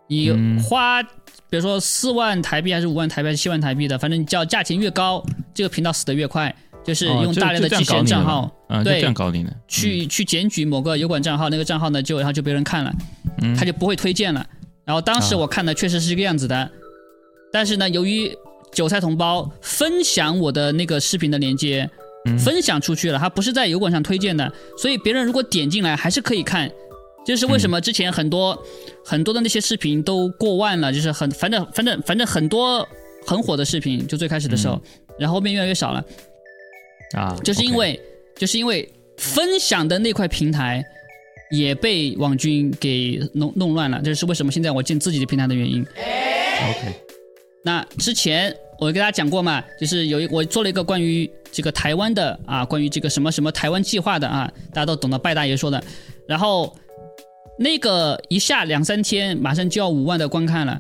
你花，比如说四万台币还是五万台币还是七万台币的，反正你叫价钱越高，这个频道死的越快。就是用大量的机器人账号，对，这样搞你呢。去去检举某个油管账号，那个账号呢就然后就被人看了，他就不会推荐了。然后当时我看的确实是这个样子的，但是呢，由于韭菜同胞分享我的那个视频的链接。分享出去了，他不是在油管上推荐的，所以别人如果点进来还是可以看。这是为什么之前很多很多的那些视频都过万了，就是很反正反正反正很多很火的视频，就最开始的时候，然后后面越来越少了。啊，就是因为就是因为分享的那块平台也被网军给弄弄乱了，这是为什么现在我建自己的平台的原因。OK，那之前。我给大家讲过嘛，就是有一我做了一个关于这个台湾的啊，关于这个什么什么台湾计划的啊，大家都懂得拜大爷说的。然后那个一下两三天，马上就要五万的观看了，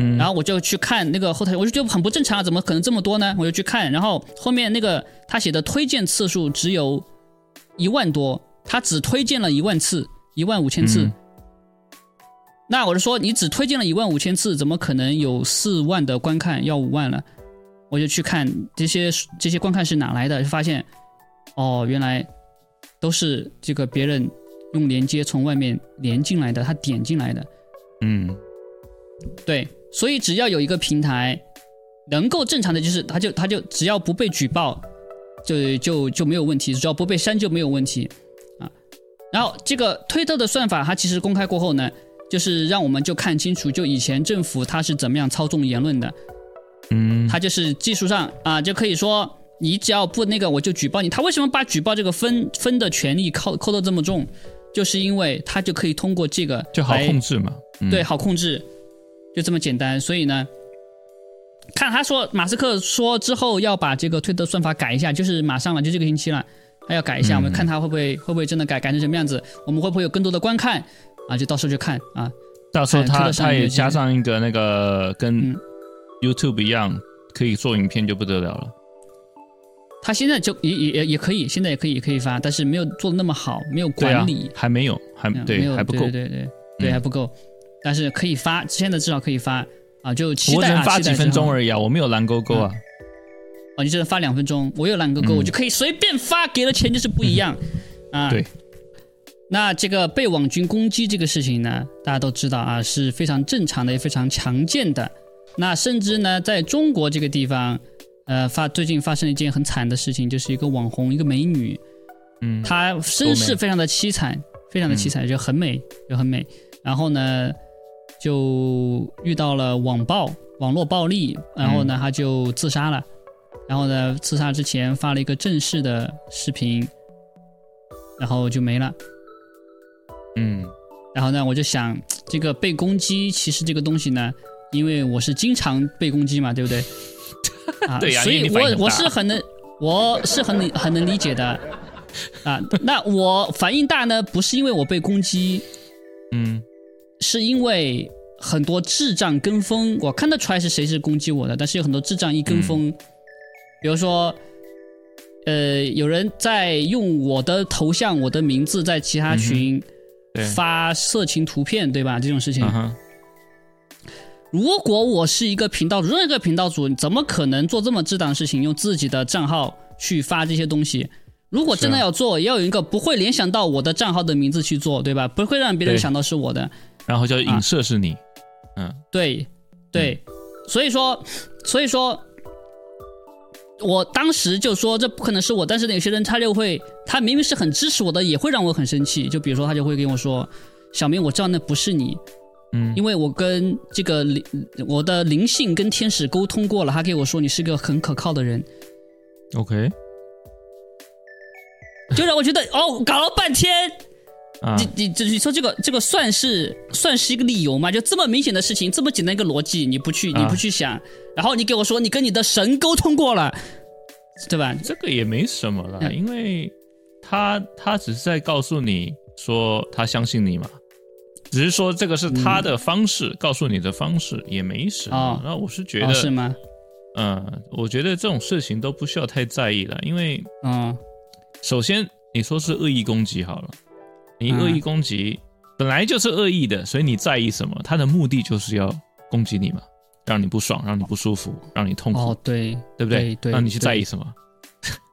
嗯，然后我就去看那个后台，我就觉得很不正常啊，怎么可能这么多呢？我就去看，然后后面那个他写的推荐次数只有一万多，他只推荐了一万次，一万五千次。那我就说，你只推荐了一万五千次，怎么可能有四万的观看？要五万了，我就去看这些这些观看是哪来的，就发现，哦，原来都是这个别人用连接从外面连进来的，他点进来的。嗯，对，所以只要有一个平台能够正常的，就是他就他就只要不被举报，就就就没有问题，只要不被删就没有问题啊。然后这个推特的算法，它其实公开过后呢。就是让我们就看清楚，就以前政府它是怎么样操纵言论的，嗯，它就是技术上啊，就可以说你只要不那个，我就举报你。他为什么把举报这个分分的权利扣扣的这么重？就是因为他就可以通过这个就好控制嘛，对，好控制，就这么简单。所以呢，看他说马斯克说之后要把这个推特算法改一下，就是马上了，就这个星期了，他要改一下，我们看他会不会会不会真的改改成什么样子？我们会不会有更多的观看？啊，就到时候就看啊，到时候他他也加上一个那个跟 YouTube 一样可以做影片就不得了了。他现在就也也也可以，现在也可以可以发，但是没有做的那么好，没有管理，还没有，还对，还不够，对对对对，还不够，但是可以发，现在至少可以发啊，就期待啊，发几分钟而已啊，我没有蓝勾勾啊，哦，你只能发两分钟，我有蓝勾勾，我就可以随便发，给了钱就是不一样 [laughs] 啊，对。那这个被网军攻击这个事情呢，大家都知道啊，是非常正常的，也非常常见的。那甚至呢，在中国这个地方，呃，发最近发生了一件很惨的事情，就是一个网红，一个美女，嗯，她身世非常的凄惨，非常的凄惨，就很美，就很美。然后呢，就遇到了网暴、网络暴力，然后呢，他就自杀了。然后呢，自杀之前发了一个正式的视频，然后就没了。嗯，然后呢，我就想，这个被攻击，其实这个东西呢，因为我是经常被攻击嘛，对不对？[laughs] 啊，对呀，所以我我是很能，我是很很能理解的 [laughs] 啊。那我反应大呢，不是因为我被攻击，嗯，是因为很多智障跟风，我看得出来是谁是攻击我的，但是有很多智障一跟风，比如说。呃，有人在用我的头像、我的名字在其他群，发色情图片，对吧？这种事情。如果我是一个频道主，任何一个频道主，怎么可能做这么智障的事情？用自己的账号去发这些东西？如果真的要做，要有一个不会联想到我的账号的名字去做，对吧？不会让别人想到是我的。然后叫影射是你，嗯，对，对，所以说，所以说，我当时就说这不可能是我，但是有些人他就会，他明明是很支持我的，也会让我很生气。就比如说，他就会跟我说：“小明，我知道那不是你。”嗯，因为我跟这个灵，我的灵性跟天使沟通过了，他给我说你是个很可靠的人。OK，就让我觉得哦，搞了半天，你你你说这个这个算是算是一个理由吗？就这么明显的事情，这么简单一个逻辑，你不去你不去想，然后你给我说你跟你的神沟通过了，对吧？这个也没什么了，因为他他只是在告诉你说他相信你嘛。只是说这个是他的方式，告诉你的方式也没什么。那我是觉得是吗？嗯，我觉得这种事情都不需要太在意了，因为嗯，首先你说是恶意攻击好了，你恶意攻击本来就是恶意的，所以你在意什么？他的目的就是要攻击你嘛，让你不爽，让你不舒服，让你痛苦。哦，对，对不对？对，那你去在意什么？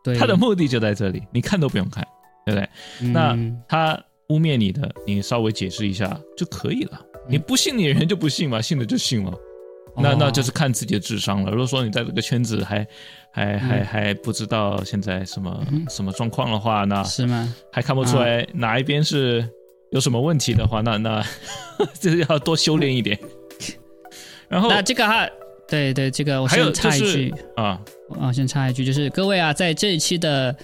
对，他的目的就在这里，你看都不用看，对不对？那他。污蔑你的，你稍微解释一下就可以了。你不信你的人就不信嘛，信了就信了。那那就是看自己的智商了。如果说你在这个圈子还还还还不知道现在什么什么状况的话，那是吗？还看不出来哪一边是有什么问题的话，那那 [laughs] 就是要多修炼一点。[laughs] 然后那这个哈，对对，这个我先插一句啊啊，先插一句，就是各位啊，在这一期的。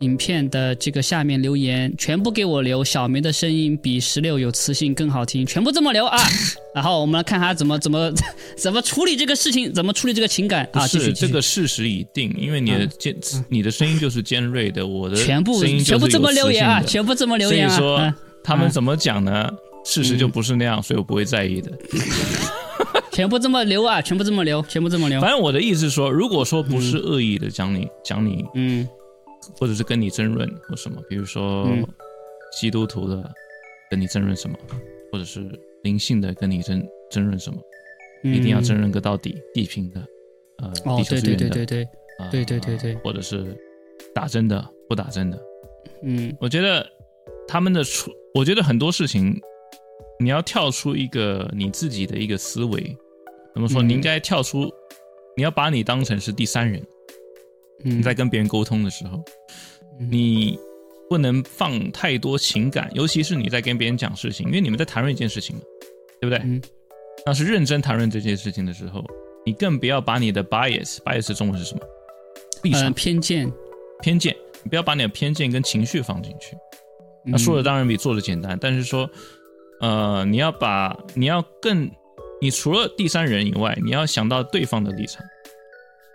影片的这个下面留言全部给我留，小梅的声音比十六有磁性更好听，全部这么留啊！[laughs] 然后我们来看他怎么怎么 [laughs] 怎么处理这个事情，怎么处理这个情感啊？是这个事实已定，因为你的尖，你的声音就是尖锐的，我的全部全部这么留言啊，全部这么留言啊。所以说他们怎么讲呢？事实就不是那样，所以我不会在意的。[laughs] 全部这么留啊，全部这么留，全部这么留。反正我的意思是说，如果说不是恶意的讲你讲你，嗯。或者是跟你争论或什么，比如说基督徒的跟你争论什么，或者是灵性的跟你争争论什么，一定要争论个到底，地平的，呃，地球资源的，对对对对对，对对对对，或者是打针的不打针的，嗯，我觉得他们的出，我觉得很多事情你要跳出一个你自己的一个思维，怎么说？你应该跳出，你要把你当成是第三人。你在跟别人沟通的时候，你不能放太多情感，尤其是你在跟别人讲事情，因为你们在谈论一件事情嘛，对不对？那是认真谈论这件事情的时候，你更不要把你的 bias，bias 中文是什么？立场偏见，偏见，你不要把你的偏见跟情绪放进去。那说的当然比做的简单，但是说，呃，你要把你要更，你除了第三人以外，你要想到对方的立场，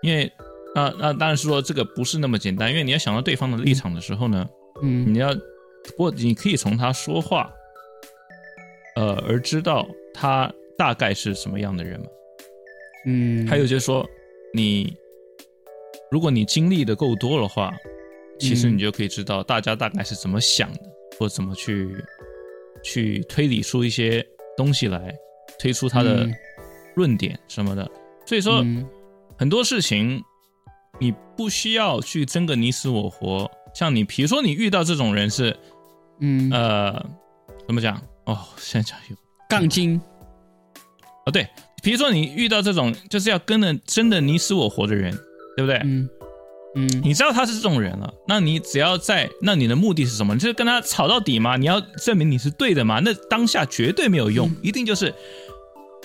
因为。那那当然是说这个不是那么简单，因为你要想到对方的立场的时候呢，嗯，你要不过你可以从他说话，呃，而知道他大概是什么样的人嘛，嗯，还有就是说，你如果你经历的够多的话，其实你就可以知道大家大概是怎么想的，或怎么去去推理出一些东西来，推出他的论点什么的。所以说很多事情。你不需要去争个你死我活，像你，比如说你遇到这种人是，嗯，呃，怎么讲？哦，现在讲有杠精，哦，对，比如说你遇到这种就是要跟着争的你死我活的人，对不对？嗯嗯，你知道他是这种人了，那你只要在，那你的目的是什么？就是跟他吵到底吗？你要证明你是对的吗？那当下绝对没有用，一定就是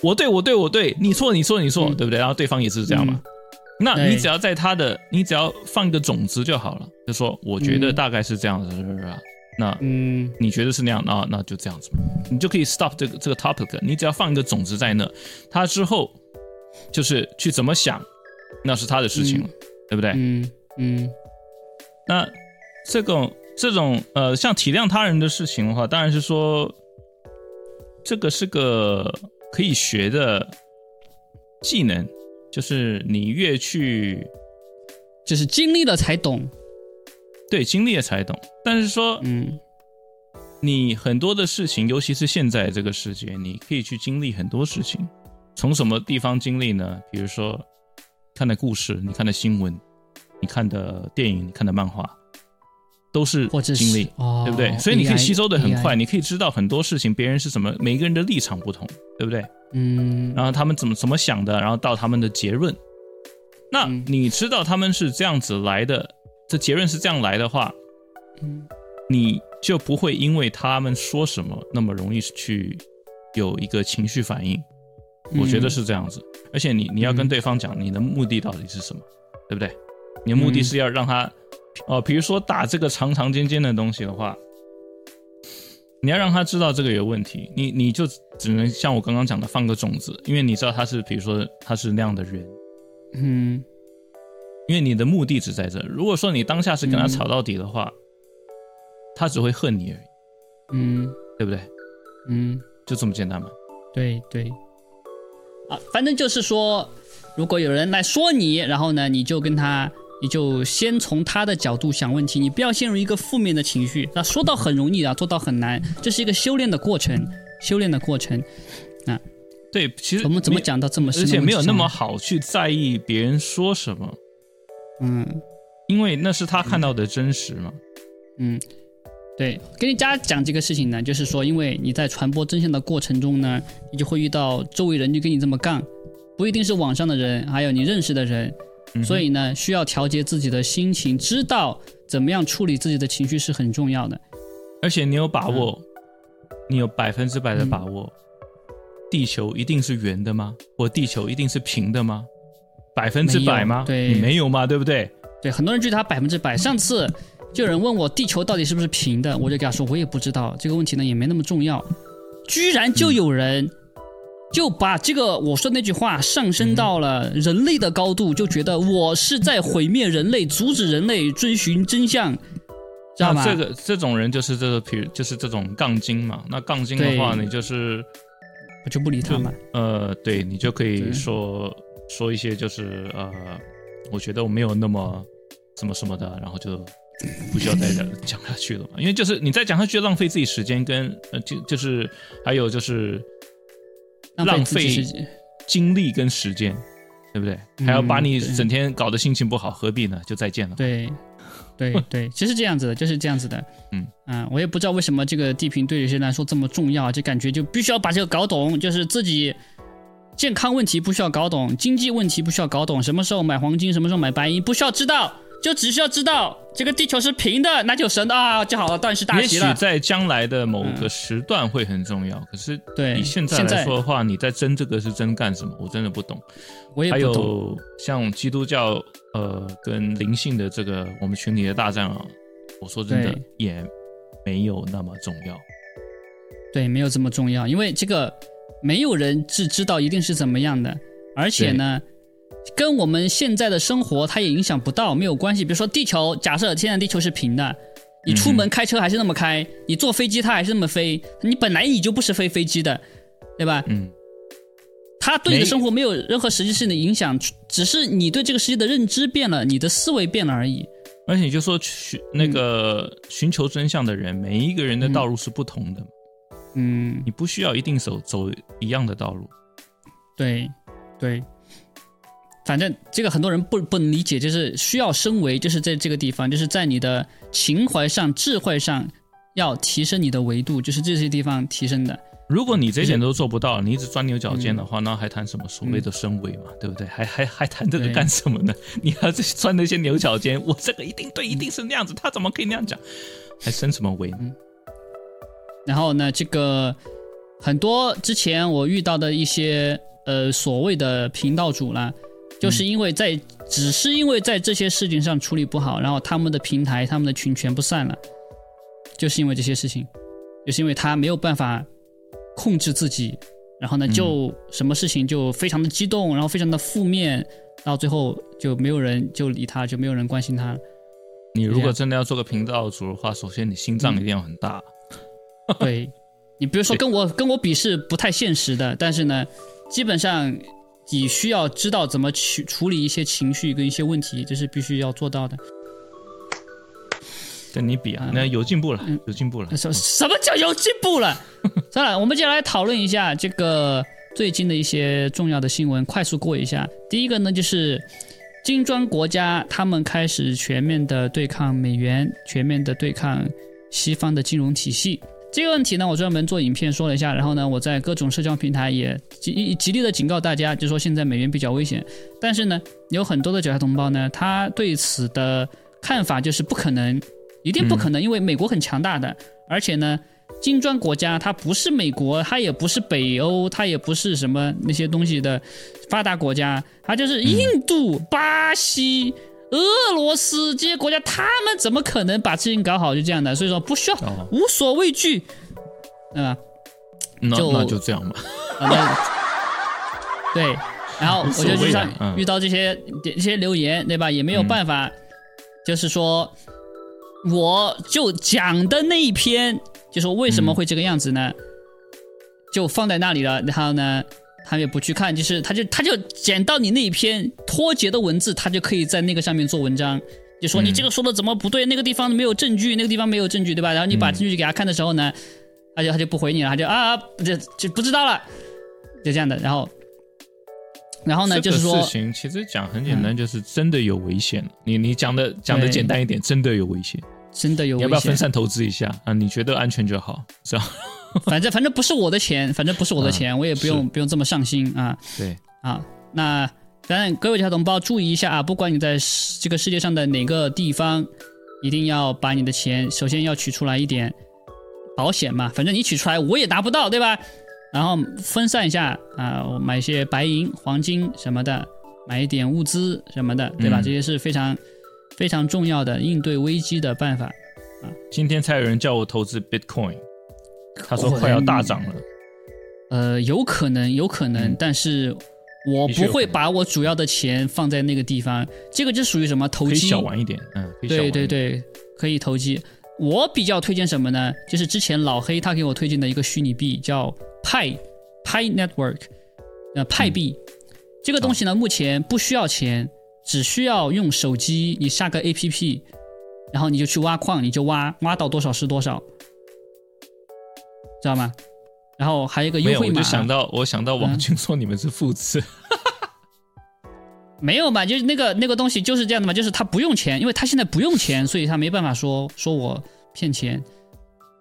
我对我对我对，你错你错你错，对不对？然后对方也是这样嘛。那你只要在他的，你只要放一个种子就好了，就说我觉得大概是这样子，是不是？那嗯，你觉得是那样，那那就这样子，你就可以 stop 这个这个 topic。你只要放一个种子在那，他之后就是去怎么想，那是他的事情了，对不对？嗯嗯。那这种这种呃，像体谅他人的事情的话，当然是说这个是个可以学的技能。就是你越去，就是经历了才懂，对，经历了才懂。但是说，嗯，你很多的事情，尤其是现在这个世界，你可以去经历很多事情。从什么地方经历呢？比如说看的故事，你看的新闻，你看的电影，你看的漫画，都是经历，对不对？所以你可以吸收的很快，你可以知道很多事情，别人是什么，每个人的立场不同，对不对？嗯。然后他们怎么怎么想的，然后到他们的结论。那你知道他们是这样子来的，这结论是这样来的话，嗯。你就不会因为他们说什么那么容易去有一个情绪反应，我觉得是这样子。而且你你要跟对方讲你的目的到底是什么，对不对？你的目的是要让他，哦，比如说打这个长长尖尖的东西的话，你要让他知道这个有问题，你你就只能像我刚刚讲的放个种子，因为你知道他是，比如说他是那样的人，嗯，因为你的目的只在这。如果说你当下是跟他吵到底的话。他只会恨你而已，嗯，对不对？嗯，就这么简单嘛。对对，啊，反正就是说，如果有人来说你，然后呢，你就跟他，你就先从他的角度想问题，你不要陷入一个负面的情绪。那说到很容易啊，做到很难，这是一个修炼的过程，修炼的过程。啊，对，其实我们怎么讲到这么，而且没有那么好去在意别人说什么，嗯，因为那是他看到的真实嘛，嗯。对，跟大家讲这个事情呢，就是说，因为你在传播真相的过程中呢，你就会遇到周围人就跟你这么杠，不一定是网上的人，还有你认识的人，所以呢，需要调节自己的心情，知道怎么样处理自己的情绪是很重要的。而且你有把握，你有百分之百的把握，地球一定是圆的吗？或地球一定是平的吗？百分之百吗？对，你没有吗？对不对？对，很多人觉得他百分之百。上次。就有人问我地球到底是不是平的，我就给他说我也不知道这个问题呢，也没那么重要。居然就有人就把这个我说那句话上升到了人类的高度，就觉得我是在毁灭人类，阻止人类追寻真相，知道吗？这个这种人就是这个，比如就是这种杠精嘛。那杠精的话，你就是我就不理他嘛。呃，对你就可以说说一些就是呃，我觉得我没有那么什么什么的，然后就。不需要再讲 [laughs] 讲下去了嘛？因为就是你再讲下去，浪费自己时间，跟呃，就就是还有就是浪费精力跟时间，对不对？还要把你整天搞得心情不好，何必呢？就再见了。对，对 [laughs] 对，其实这样子的，就是这样子的。嗯啊，我也不知道为什么这个地平对有些人来说这么重要，就感觉就必须要把这个搞懂，就是自己健康问题不需要搞懂，经济问题不需要搞懂，什么时候买黄金，什么时候买白银不需要知道。就只需要知道这个地球是平的，那就神啊就好了，断事大吉了。也许在将来的某个时段会很重要，可是对你现在来说的话，你在争这个是争干什么？我真的不懂。我也不懂。还有像基督教呃跟灵性的这个我们群里的大战啊，我说真的也没有那么重要。对，没有这么重要，因为这个没有人是知道一定是怎么样的，而且呢。跟我们现在的生活，它也影响不到，没有关系。比如说，地球，假设现在地球是平的，你出门开车还是那么开，你坐飞机它还是那么飞，你本来你就不是飞飞机的，对吧？嗯，它对你的生活没有任何实际性的影响，只是你对这个世界的认知变了，你的思维变了而已。而且你就说寻那个寻求真相的人，每一个人的道路是不同的，嗯，你不需要一定走走一样的道路，对，对。反正这个很多人不不能理解，就是需要升维，就是在这个地方，就是在你的情怀上、智慧上要提升你的维度，就是这些地方提升的。如果你这点都做不到，你一直钻牛角尖的话，那还谈什么所谓的升维嘛？对不对？还还还谈这个干什么呢？你要钻那些牛角尖，我这个一定对，一定是那样子，他怎么可以那样讲？还升什么维呢？然后呢，这个很多之前我遇到的一些呃所谓的频道主啦。就是因为在，只是因为在这些事情上处理不好，然后他们的平台、他们的群全部散了，就是因为这些事情，就是因为他没有办法控制自己，然后呢，就什么事情就非常的激动，然后非常的负面，到最后就没有人就理他，就没有人关心他。你如果真的要做个频道主的话，首先你心脏一定要很大。对，你比如说跟我跟我比是不太现实的，但是呢，基本上。你需要知道怎么去处理一些情绪跟一些问题，这是必须要做到的。跟你比啊，那有进步了，有进步了。什什么叫有进步了？算了，我们接下来讨论一下这个最近的一些重要的新闻，快速过一下。第一个呢，就是金砖国家他们开始全面的对抗美元，全面的对抗西方的金融体系。这个问题呢，我专门做影片说了一下，然后呢，我在各种社交平台也极极力的警告大家，就说现在美元比较危险。但是呢，有很多的韭菜同胞呢，他对此的看法就是不可能，一定不可能，因为美国很强大的，而且呢，金砖国家它不是美国，它也不是北欧，它也不是什么那些东西的发达国家，它就是印度、巴西。俄罗斯这些国家，他们怎么可能把事情搞好？就这样的，所以说不需要，无所畏惧，嗯，就那就这样吧。[laughs] 对，然后我就遇上遇到这些这些留言，对吧？也没有办法，就是说，我就讲的那一篇，就说为什么会这个样子呢？就放在那里了，然后呢？他也不去看，就是他就他就捡到你那一篇脱节的文字，他就可以在那个上面做文章，就说你这个说的怎么不对，那个地方没有证据，那个地方没有证据，对吧？然后你把证据给他看的时候呢，他就他就不回你了，他就啊，就就不知道了，就 [laughs] 这样的。然后，然后呢，就是说事情其实讲很简单，就是真的有危险。你你讲的讲的简单一点，真的有危险，真的有。你要不要分散投资一下啊？你觉得安全就好，是吧？[laughs] 反正反正不是我的钱，反正不是我的钱，我也不用不用这么上心啊。对啊，那反正各位小同胞注意一下啊，不管你在这个世界上的哪个地方，一定要把你的钱首先要取出来一点保险嘛。反正你取出来我也达不到，对吧？然后分散一下啊，我买一些白银、黄金什么的，买一点物资什么的，对吧？这些是非常非常重要的应对危机的办法啊。今天才有人叫我投资 Bitcoin。他说快要大涨了，呃，有可能，有可能，但是我不会把我主要的钱放在那个地方。这个就属于什么投机？小玩一点，嗯，对对对，可以投机。我比较推荐什么呢？就是之前老黑他给我推荐的一个虚拟币，叫派派 Network，呃，派币。这个东西呢，目前不需要钱，只需要用手机，你下个 APP，然后你就去挖矿，你就挖，挖到多少是多少。知道吗？然后还有一个优惠码。我就想到，我想到王军说你们是父子，没有嘛？就是那个那个东西就是这样的嘛，就是他不用钱，因为他现在不用钱，所以他没办法说说我骗钱。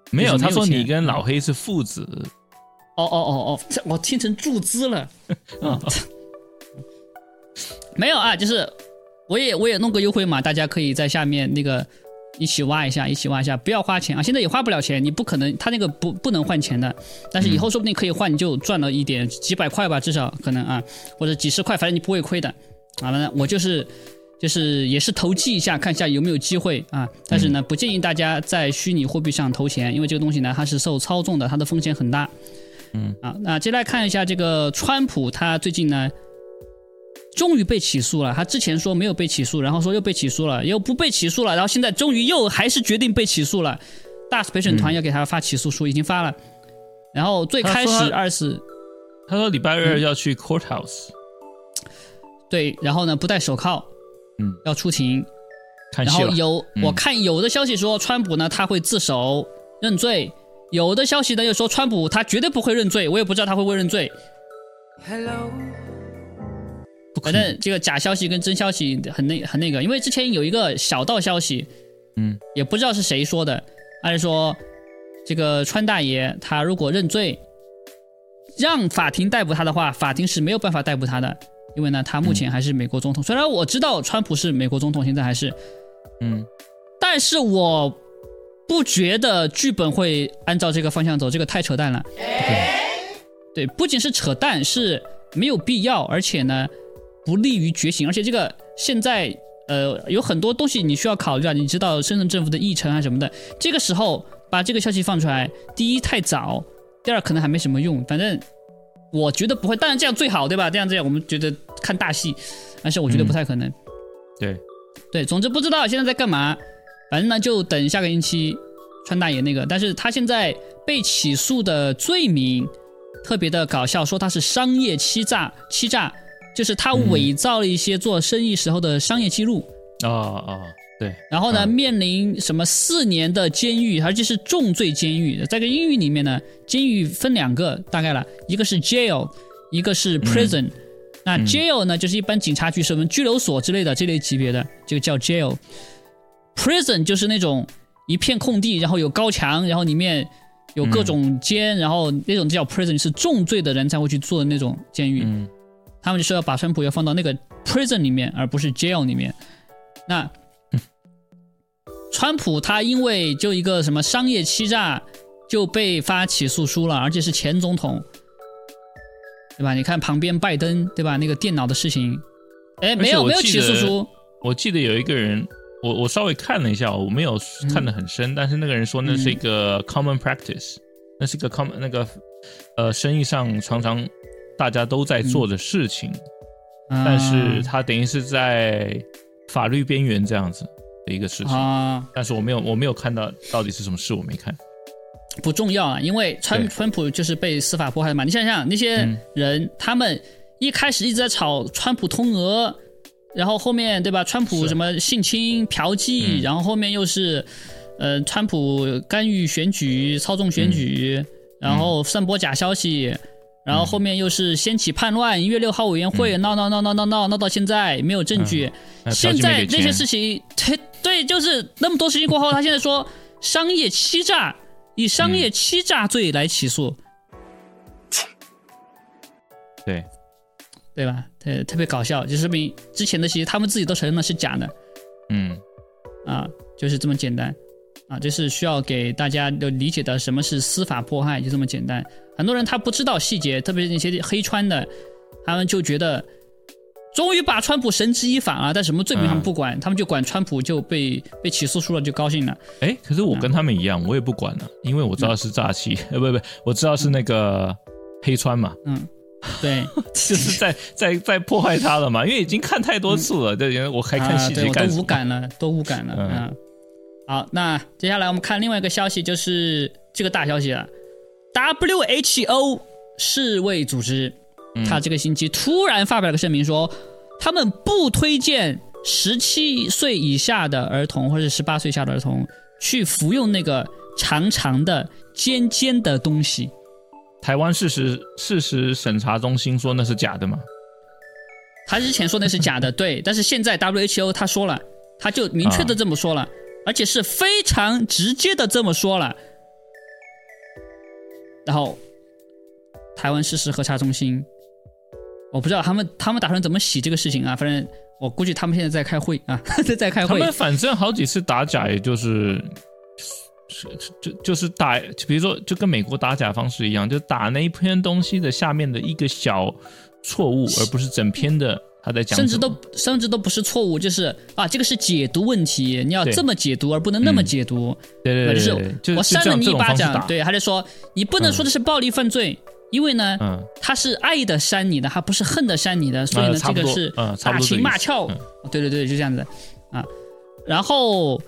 没有，他说你跟老黑是父子。哦哦哦哦，我听成注资了。嗯，[laughs] 没有啊，就是我也我也弄个优惠码，大家可以在下面那个。一起挖一下，一起挖一下，不要花钱啊！现在也花不了钱，你不可能，他那个不不能换钱的，但是以后说不定可以换，你就赚了一点几百块吧，至少可能啊，或者几十块，反正你不会亏的。好了，我就是就是也是投机一下，看一下有没有机会啊。但是呢，不建议大家在虚拟货币上投钱，因为这个东西呢，它是受操纵的，它的风险很大。嗯啊，那接下来看一下这个川普，他最近呢。终于被起诉了，他之前说没有被起诉，然后说又被起诉了，又不被起诉了，然后现在终于又还是决定被起诉了。大陪审团要给他发起诉书，已经发了。然后最开始二是，他说礼拜二要去 courthouse，对，然后呢不戴手铐，嗯，要出庭。然后有我看有的消息说川普呢他会自首认罪，有的消息呢又说川普他绝对不会认罪，我也不知道他会不会认罪。Hello。反正这个假消息跟真消息很那很那个，因为之前有一个小道消息，嗯，也不知道是谁说的，还是说这个川大爷他如果认罪，让法庭逮捕他的话，法庭是没有办法逮捕他的，因为呢他目前还是美国总统。虽然我知道川普是美国总统，现在还是，嗯，但是我不觉得剧本会按照这个方向走，这个太扯淡了。对，不仅是扯淡，是没有必要，而且呢。不利于觉醒，而且这个现在呃有很多东西你需要考虑啊，你知道深圳政府的议程啊什么的，这个时候把这个消息放出来，第一太早，第二可能还没什么用，反正我觉得不会，当然这样最好对吧？这样这样我们觉得看大戏，但是我觉得不太可能。对，对，总之不知道现在在干嘛，反正呢就等下个星期川大爷那个，但是他现在被起诉的罪名特别的搞笑，说他是商业欺诈欺诈。就是他伪造了一些做生意时候的商业记录啊啊，对，然后呢，面临什么四年的监狱，而且是重罪监狱。在个英语里面呢，监狱分两个，大概了，一个是 jail，一个是 prison。那 jail 呢，就是一般警察局什么拘留所之类的这类级别的，就叫 jail。prison 就是那种一片空地，然后有高墙，然后里面有各种监，然后那种叫 prison，是重罪的人才会去做的那种监狱。他们就说要把川普要放到那个 prison 里面，而不是 jail 里面。那川普他因为就一个什么商业欺诈就被发起诉书了，而且是前总统，对吧？你看旁边拜登，对吧？那个电脑的事情，哎，没有没有起诉书。我记得有一个人，我我稍微看了一下，我没有看得很深，但是那个人说那是一个 common practice，那是一个 common 那个呃生意上常常大家都在做的事情，但是他等于是在法律边缘这样子。的一个事情。啊，但是我没有，我没有看到到底是什么事，我没看，不重要啊，因为川川普就是被司法迫害嘛。你想想那些人，他们一开始一直在炒川普通俄，然后后面对吧，川普什么性侵、嫖妓，然后后面又是呃，川普干预选举、操纵选举，然后散播假消息。然后后面又是掀起叛乱，一月六号委员会闹闹闹闹闹闹闹到现在没有证据。现在这些事情，对对，就是那么多事情过后，他现在说商业欺诈，以商业欺诈罪来起诉。对，对吧？特特别搞笑，就说明之前的些他们自己都承认了是假的。嗯，啊，就是这么简单。啊，就是需要给大家的理解的，什么是司法迫害，就这么简单。很多人他不知道细节，特别是那些黑川的，他们就觉得终于把川普绳之以法了，但什么罪名他们不管，他们就管川普就被被起诉输了，就高兴了。哎，可是我跟他们一样，我也不管了，因为我知道是诈欺，[laughs] 呃，不不，我知道是那个黑川嘛。嗯，对，[laughs] 就是在在在破坏他了嘛，因为已经看太多次了，对，我还看细节干 [laughs] 都无感了，都无感了。嗯，好，那接下来我们看另外一个消息，就是这个大消息了。WHO 世卫组织，他这个星期突然发表了个声明，说他们不推荐十七岁以下的儿童或者十八岁以下的儿童去服用那个长长的尖尖的东西。台湾事实事实审查中心说那是假的吗？他之前说那是假的，[laughs] 对，但是现在 WHO 他说了，他就明确的这么说了，而且是非常直接的这么说了。然后，台湾事实核查中心，我不知道他们他们打算怎么洗这个事情啊？反正我估计他们现在在开会啊，在 [laughs] 在开会。他们反正好几次打假，也就是是就就是打，比如说就跟美国打假方式一样，就打那一篇东西的下面的一个小错误，[laughs] 而不是整篇的。他在讲，甚至都甚至都不是错误，就是啊，这个是解读问题，你要这么解读，而不能那么解读。对对对，就是我扇了你一巴掌，对，他就说你不能说的是暴力犯罪，因为呢，他是爱的扇你的，他不是恨的扇你的，所以呢，这个是打情骂俏。对对对，就这样子啊。然后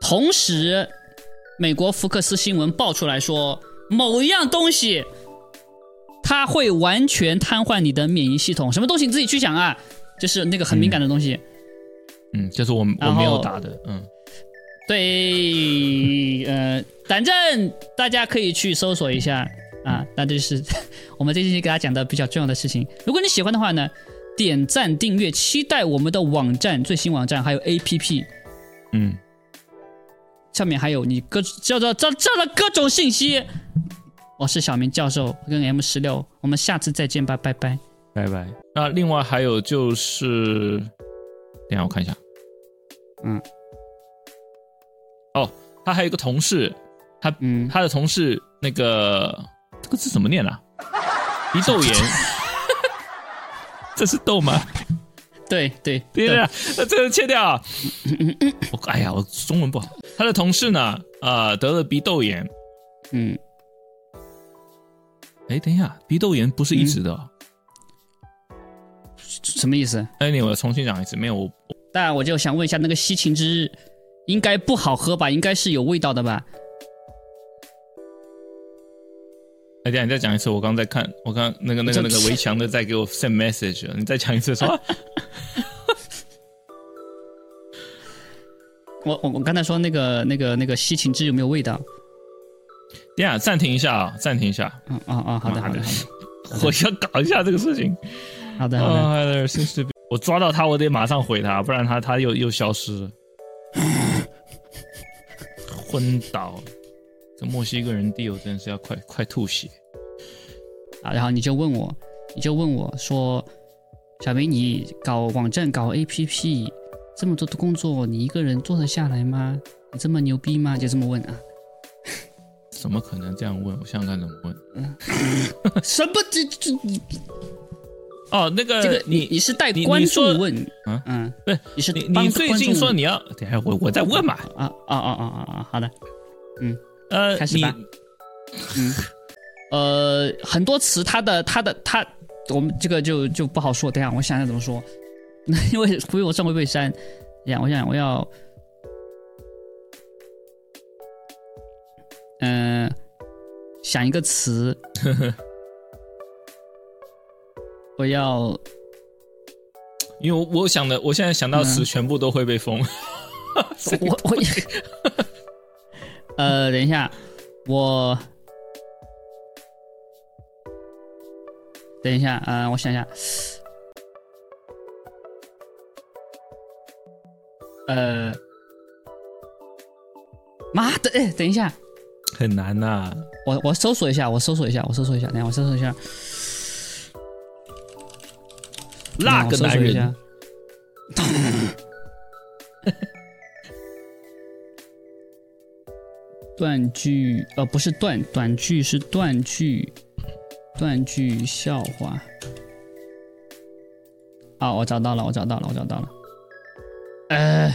同时，美国福克斯新闻爆出来说，某一样东西。它会完全瘫痪你的免疫系统，什么东西你自己去想啊，就是那个很敏感的东西。嗯，就是我我没有打的，嗯，对，呃，反正大家可以去搜索一下啊，那就是 [laughs] 我们这期给大家讲的比较重要的事情。如果你喜欢的话呢，点赞订阅，期待我们的网站最新网站还有 APP，嗯，上面还有你各叫做这这的各种信息。我是小明教授，跟 M 十六，我们下次再见吧，拜拜，拜拜。那另外还有就是，等下我看一下，嗯，哦，他还有一个同事，他嗯，他的同事那个这个字怎么念啊？鼻窦炎，[laughs] 这是豆吗？[laughs] 对对对啊，那这个切掉。啊。我哎呀，我中文不好。他的同事呢，啊，得了鼻窦炎，嗯。哎，等一下，鼻窦炎不是一直的，什么意思？哎，你我重新讲一次，没有我。当然，我就想问一下，那个西芹汁应该不好喝吧？应该是有味道的吧？哎，等下你再讲一次，我刚在看，我刚那个那个那个围墙的在给我 send message，你再讲一次，说。[laughs] 我我我刚才说那个那个那个西芹汁有没有味道？等下暂停一下啊，暂停一下。嗯啊啊，好的好的好的，[laughs] 我要搞一下这个事情。好的好的。我抓到他，我得马上回他，不然他他又又消失了。昏倒，这墨西哥人 deal 真是要快快吐血啊！然后你就问我，你就问我说：“小明，你搞网站搞 APP 这么多的工作，你一个人做得下来吗？你这么牛逼吗？”就这么问啊？怎么可能这样问？我想想看怎么问。嗯，[laughs] 什么？这这你？哦，那个，这个你你是带观众问，嗯嗯，不是，你是你你最近说你要，等下我我在问嘛，啊啊啊啊啊啊，好的，嗯。呃，开始吧，嗯，呃，很多词它的它的它，我们这个就就不好说，等下我想想怎么说，[laughs] 因为因为我上回被删，等下我想我要，想一个词。[laughs] 我要，因为我想的，我现在想到词全部都会被封。我我，[laughs] 呃，等一下，我等一下，嗯，我想想，呃，妈的，哎，等一下，很难呐，我我搜索一下，我搜索一下，我搜索一下，等下我搜索一下。那个男人，[laughs] 断句呃不是断短句是断句，断句笑话。啊，我找到了，我找到了，我找到了。呃，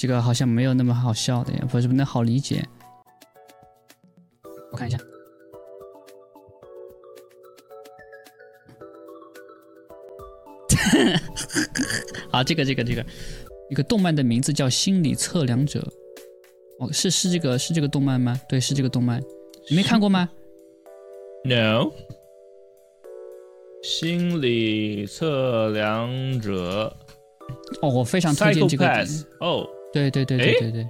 这个好像没有那么好笑的呀，不是那好理解。我看一下，[laughs] 好，这个这个这个，一个动漫的名字叫《心理测量者》，哦，是是这个是这个动漫吗？对，是这个动漫，你没看过吗？No，心理测量者，哦，我非常推荐这个，哦，对对对对对对。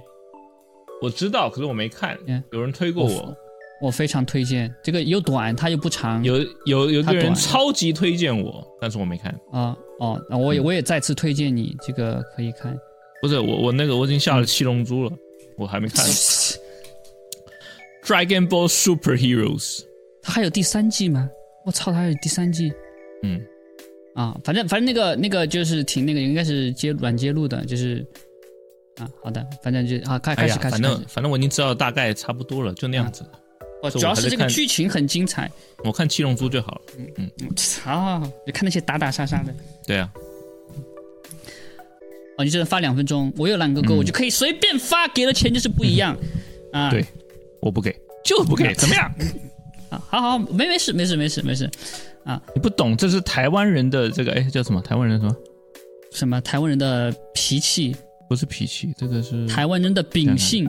我知道，可是我没看。有人推过我，我非常推荐。这个又短，它又不长。有有有个人超级推荐我，但是我没看。啊哦，那我也我也再次推荐你，这个可以看。不是我我那个我已经下了七龙珠了，我还没看。[laughs] Dragon Ball Super Heroes，它还有第三季吗？我操，它还有第三季。嗯，啊，反正反正那个那个就是挺那个，应该是接软接录的，就是。啊，好的，反正就啊开开始开始，反正反正我已经知道大概差不多了，就那样子。哦，主要是这个剧情很精彩。我看七龙珠就好了。嗯嗯，好，就看那些打打杀杀的。对啊。哦，你只能发两分钟，我有两个歌，我就可以随便发，给了钱就是不一样。啊，对，我不给，就不给，怎么样？啊，好好，没没事没事没事没事。啊，你不懂，这是台湾人的这个，哎，叫什么？台湾人什么？什么？台湾人的脾气。不是脾气，这个是台湾人的秉性，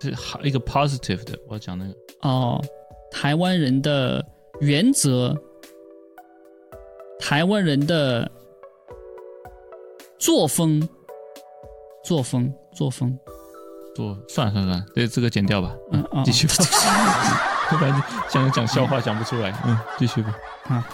是好一个 positive 的。我要讲那个哦，台湾人的原则，台湾人的作风，作风，作风，做算了算了算了，对这个剪掉吧。嗯，继续吧。要不 [laughs] 然讲讲笑话讲不出来。嗯，继续吧。啊。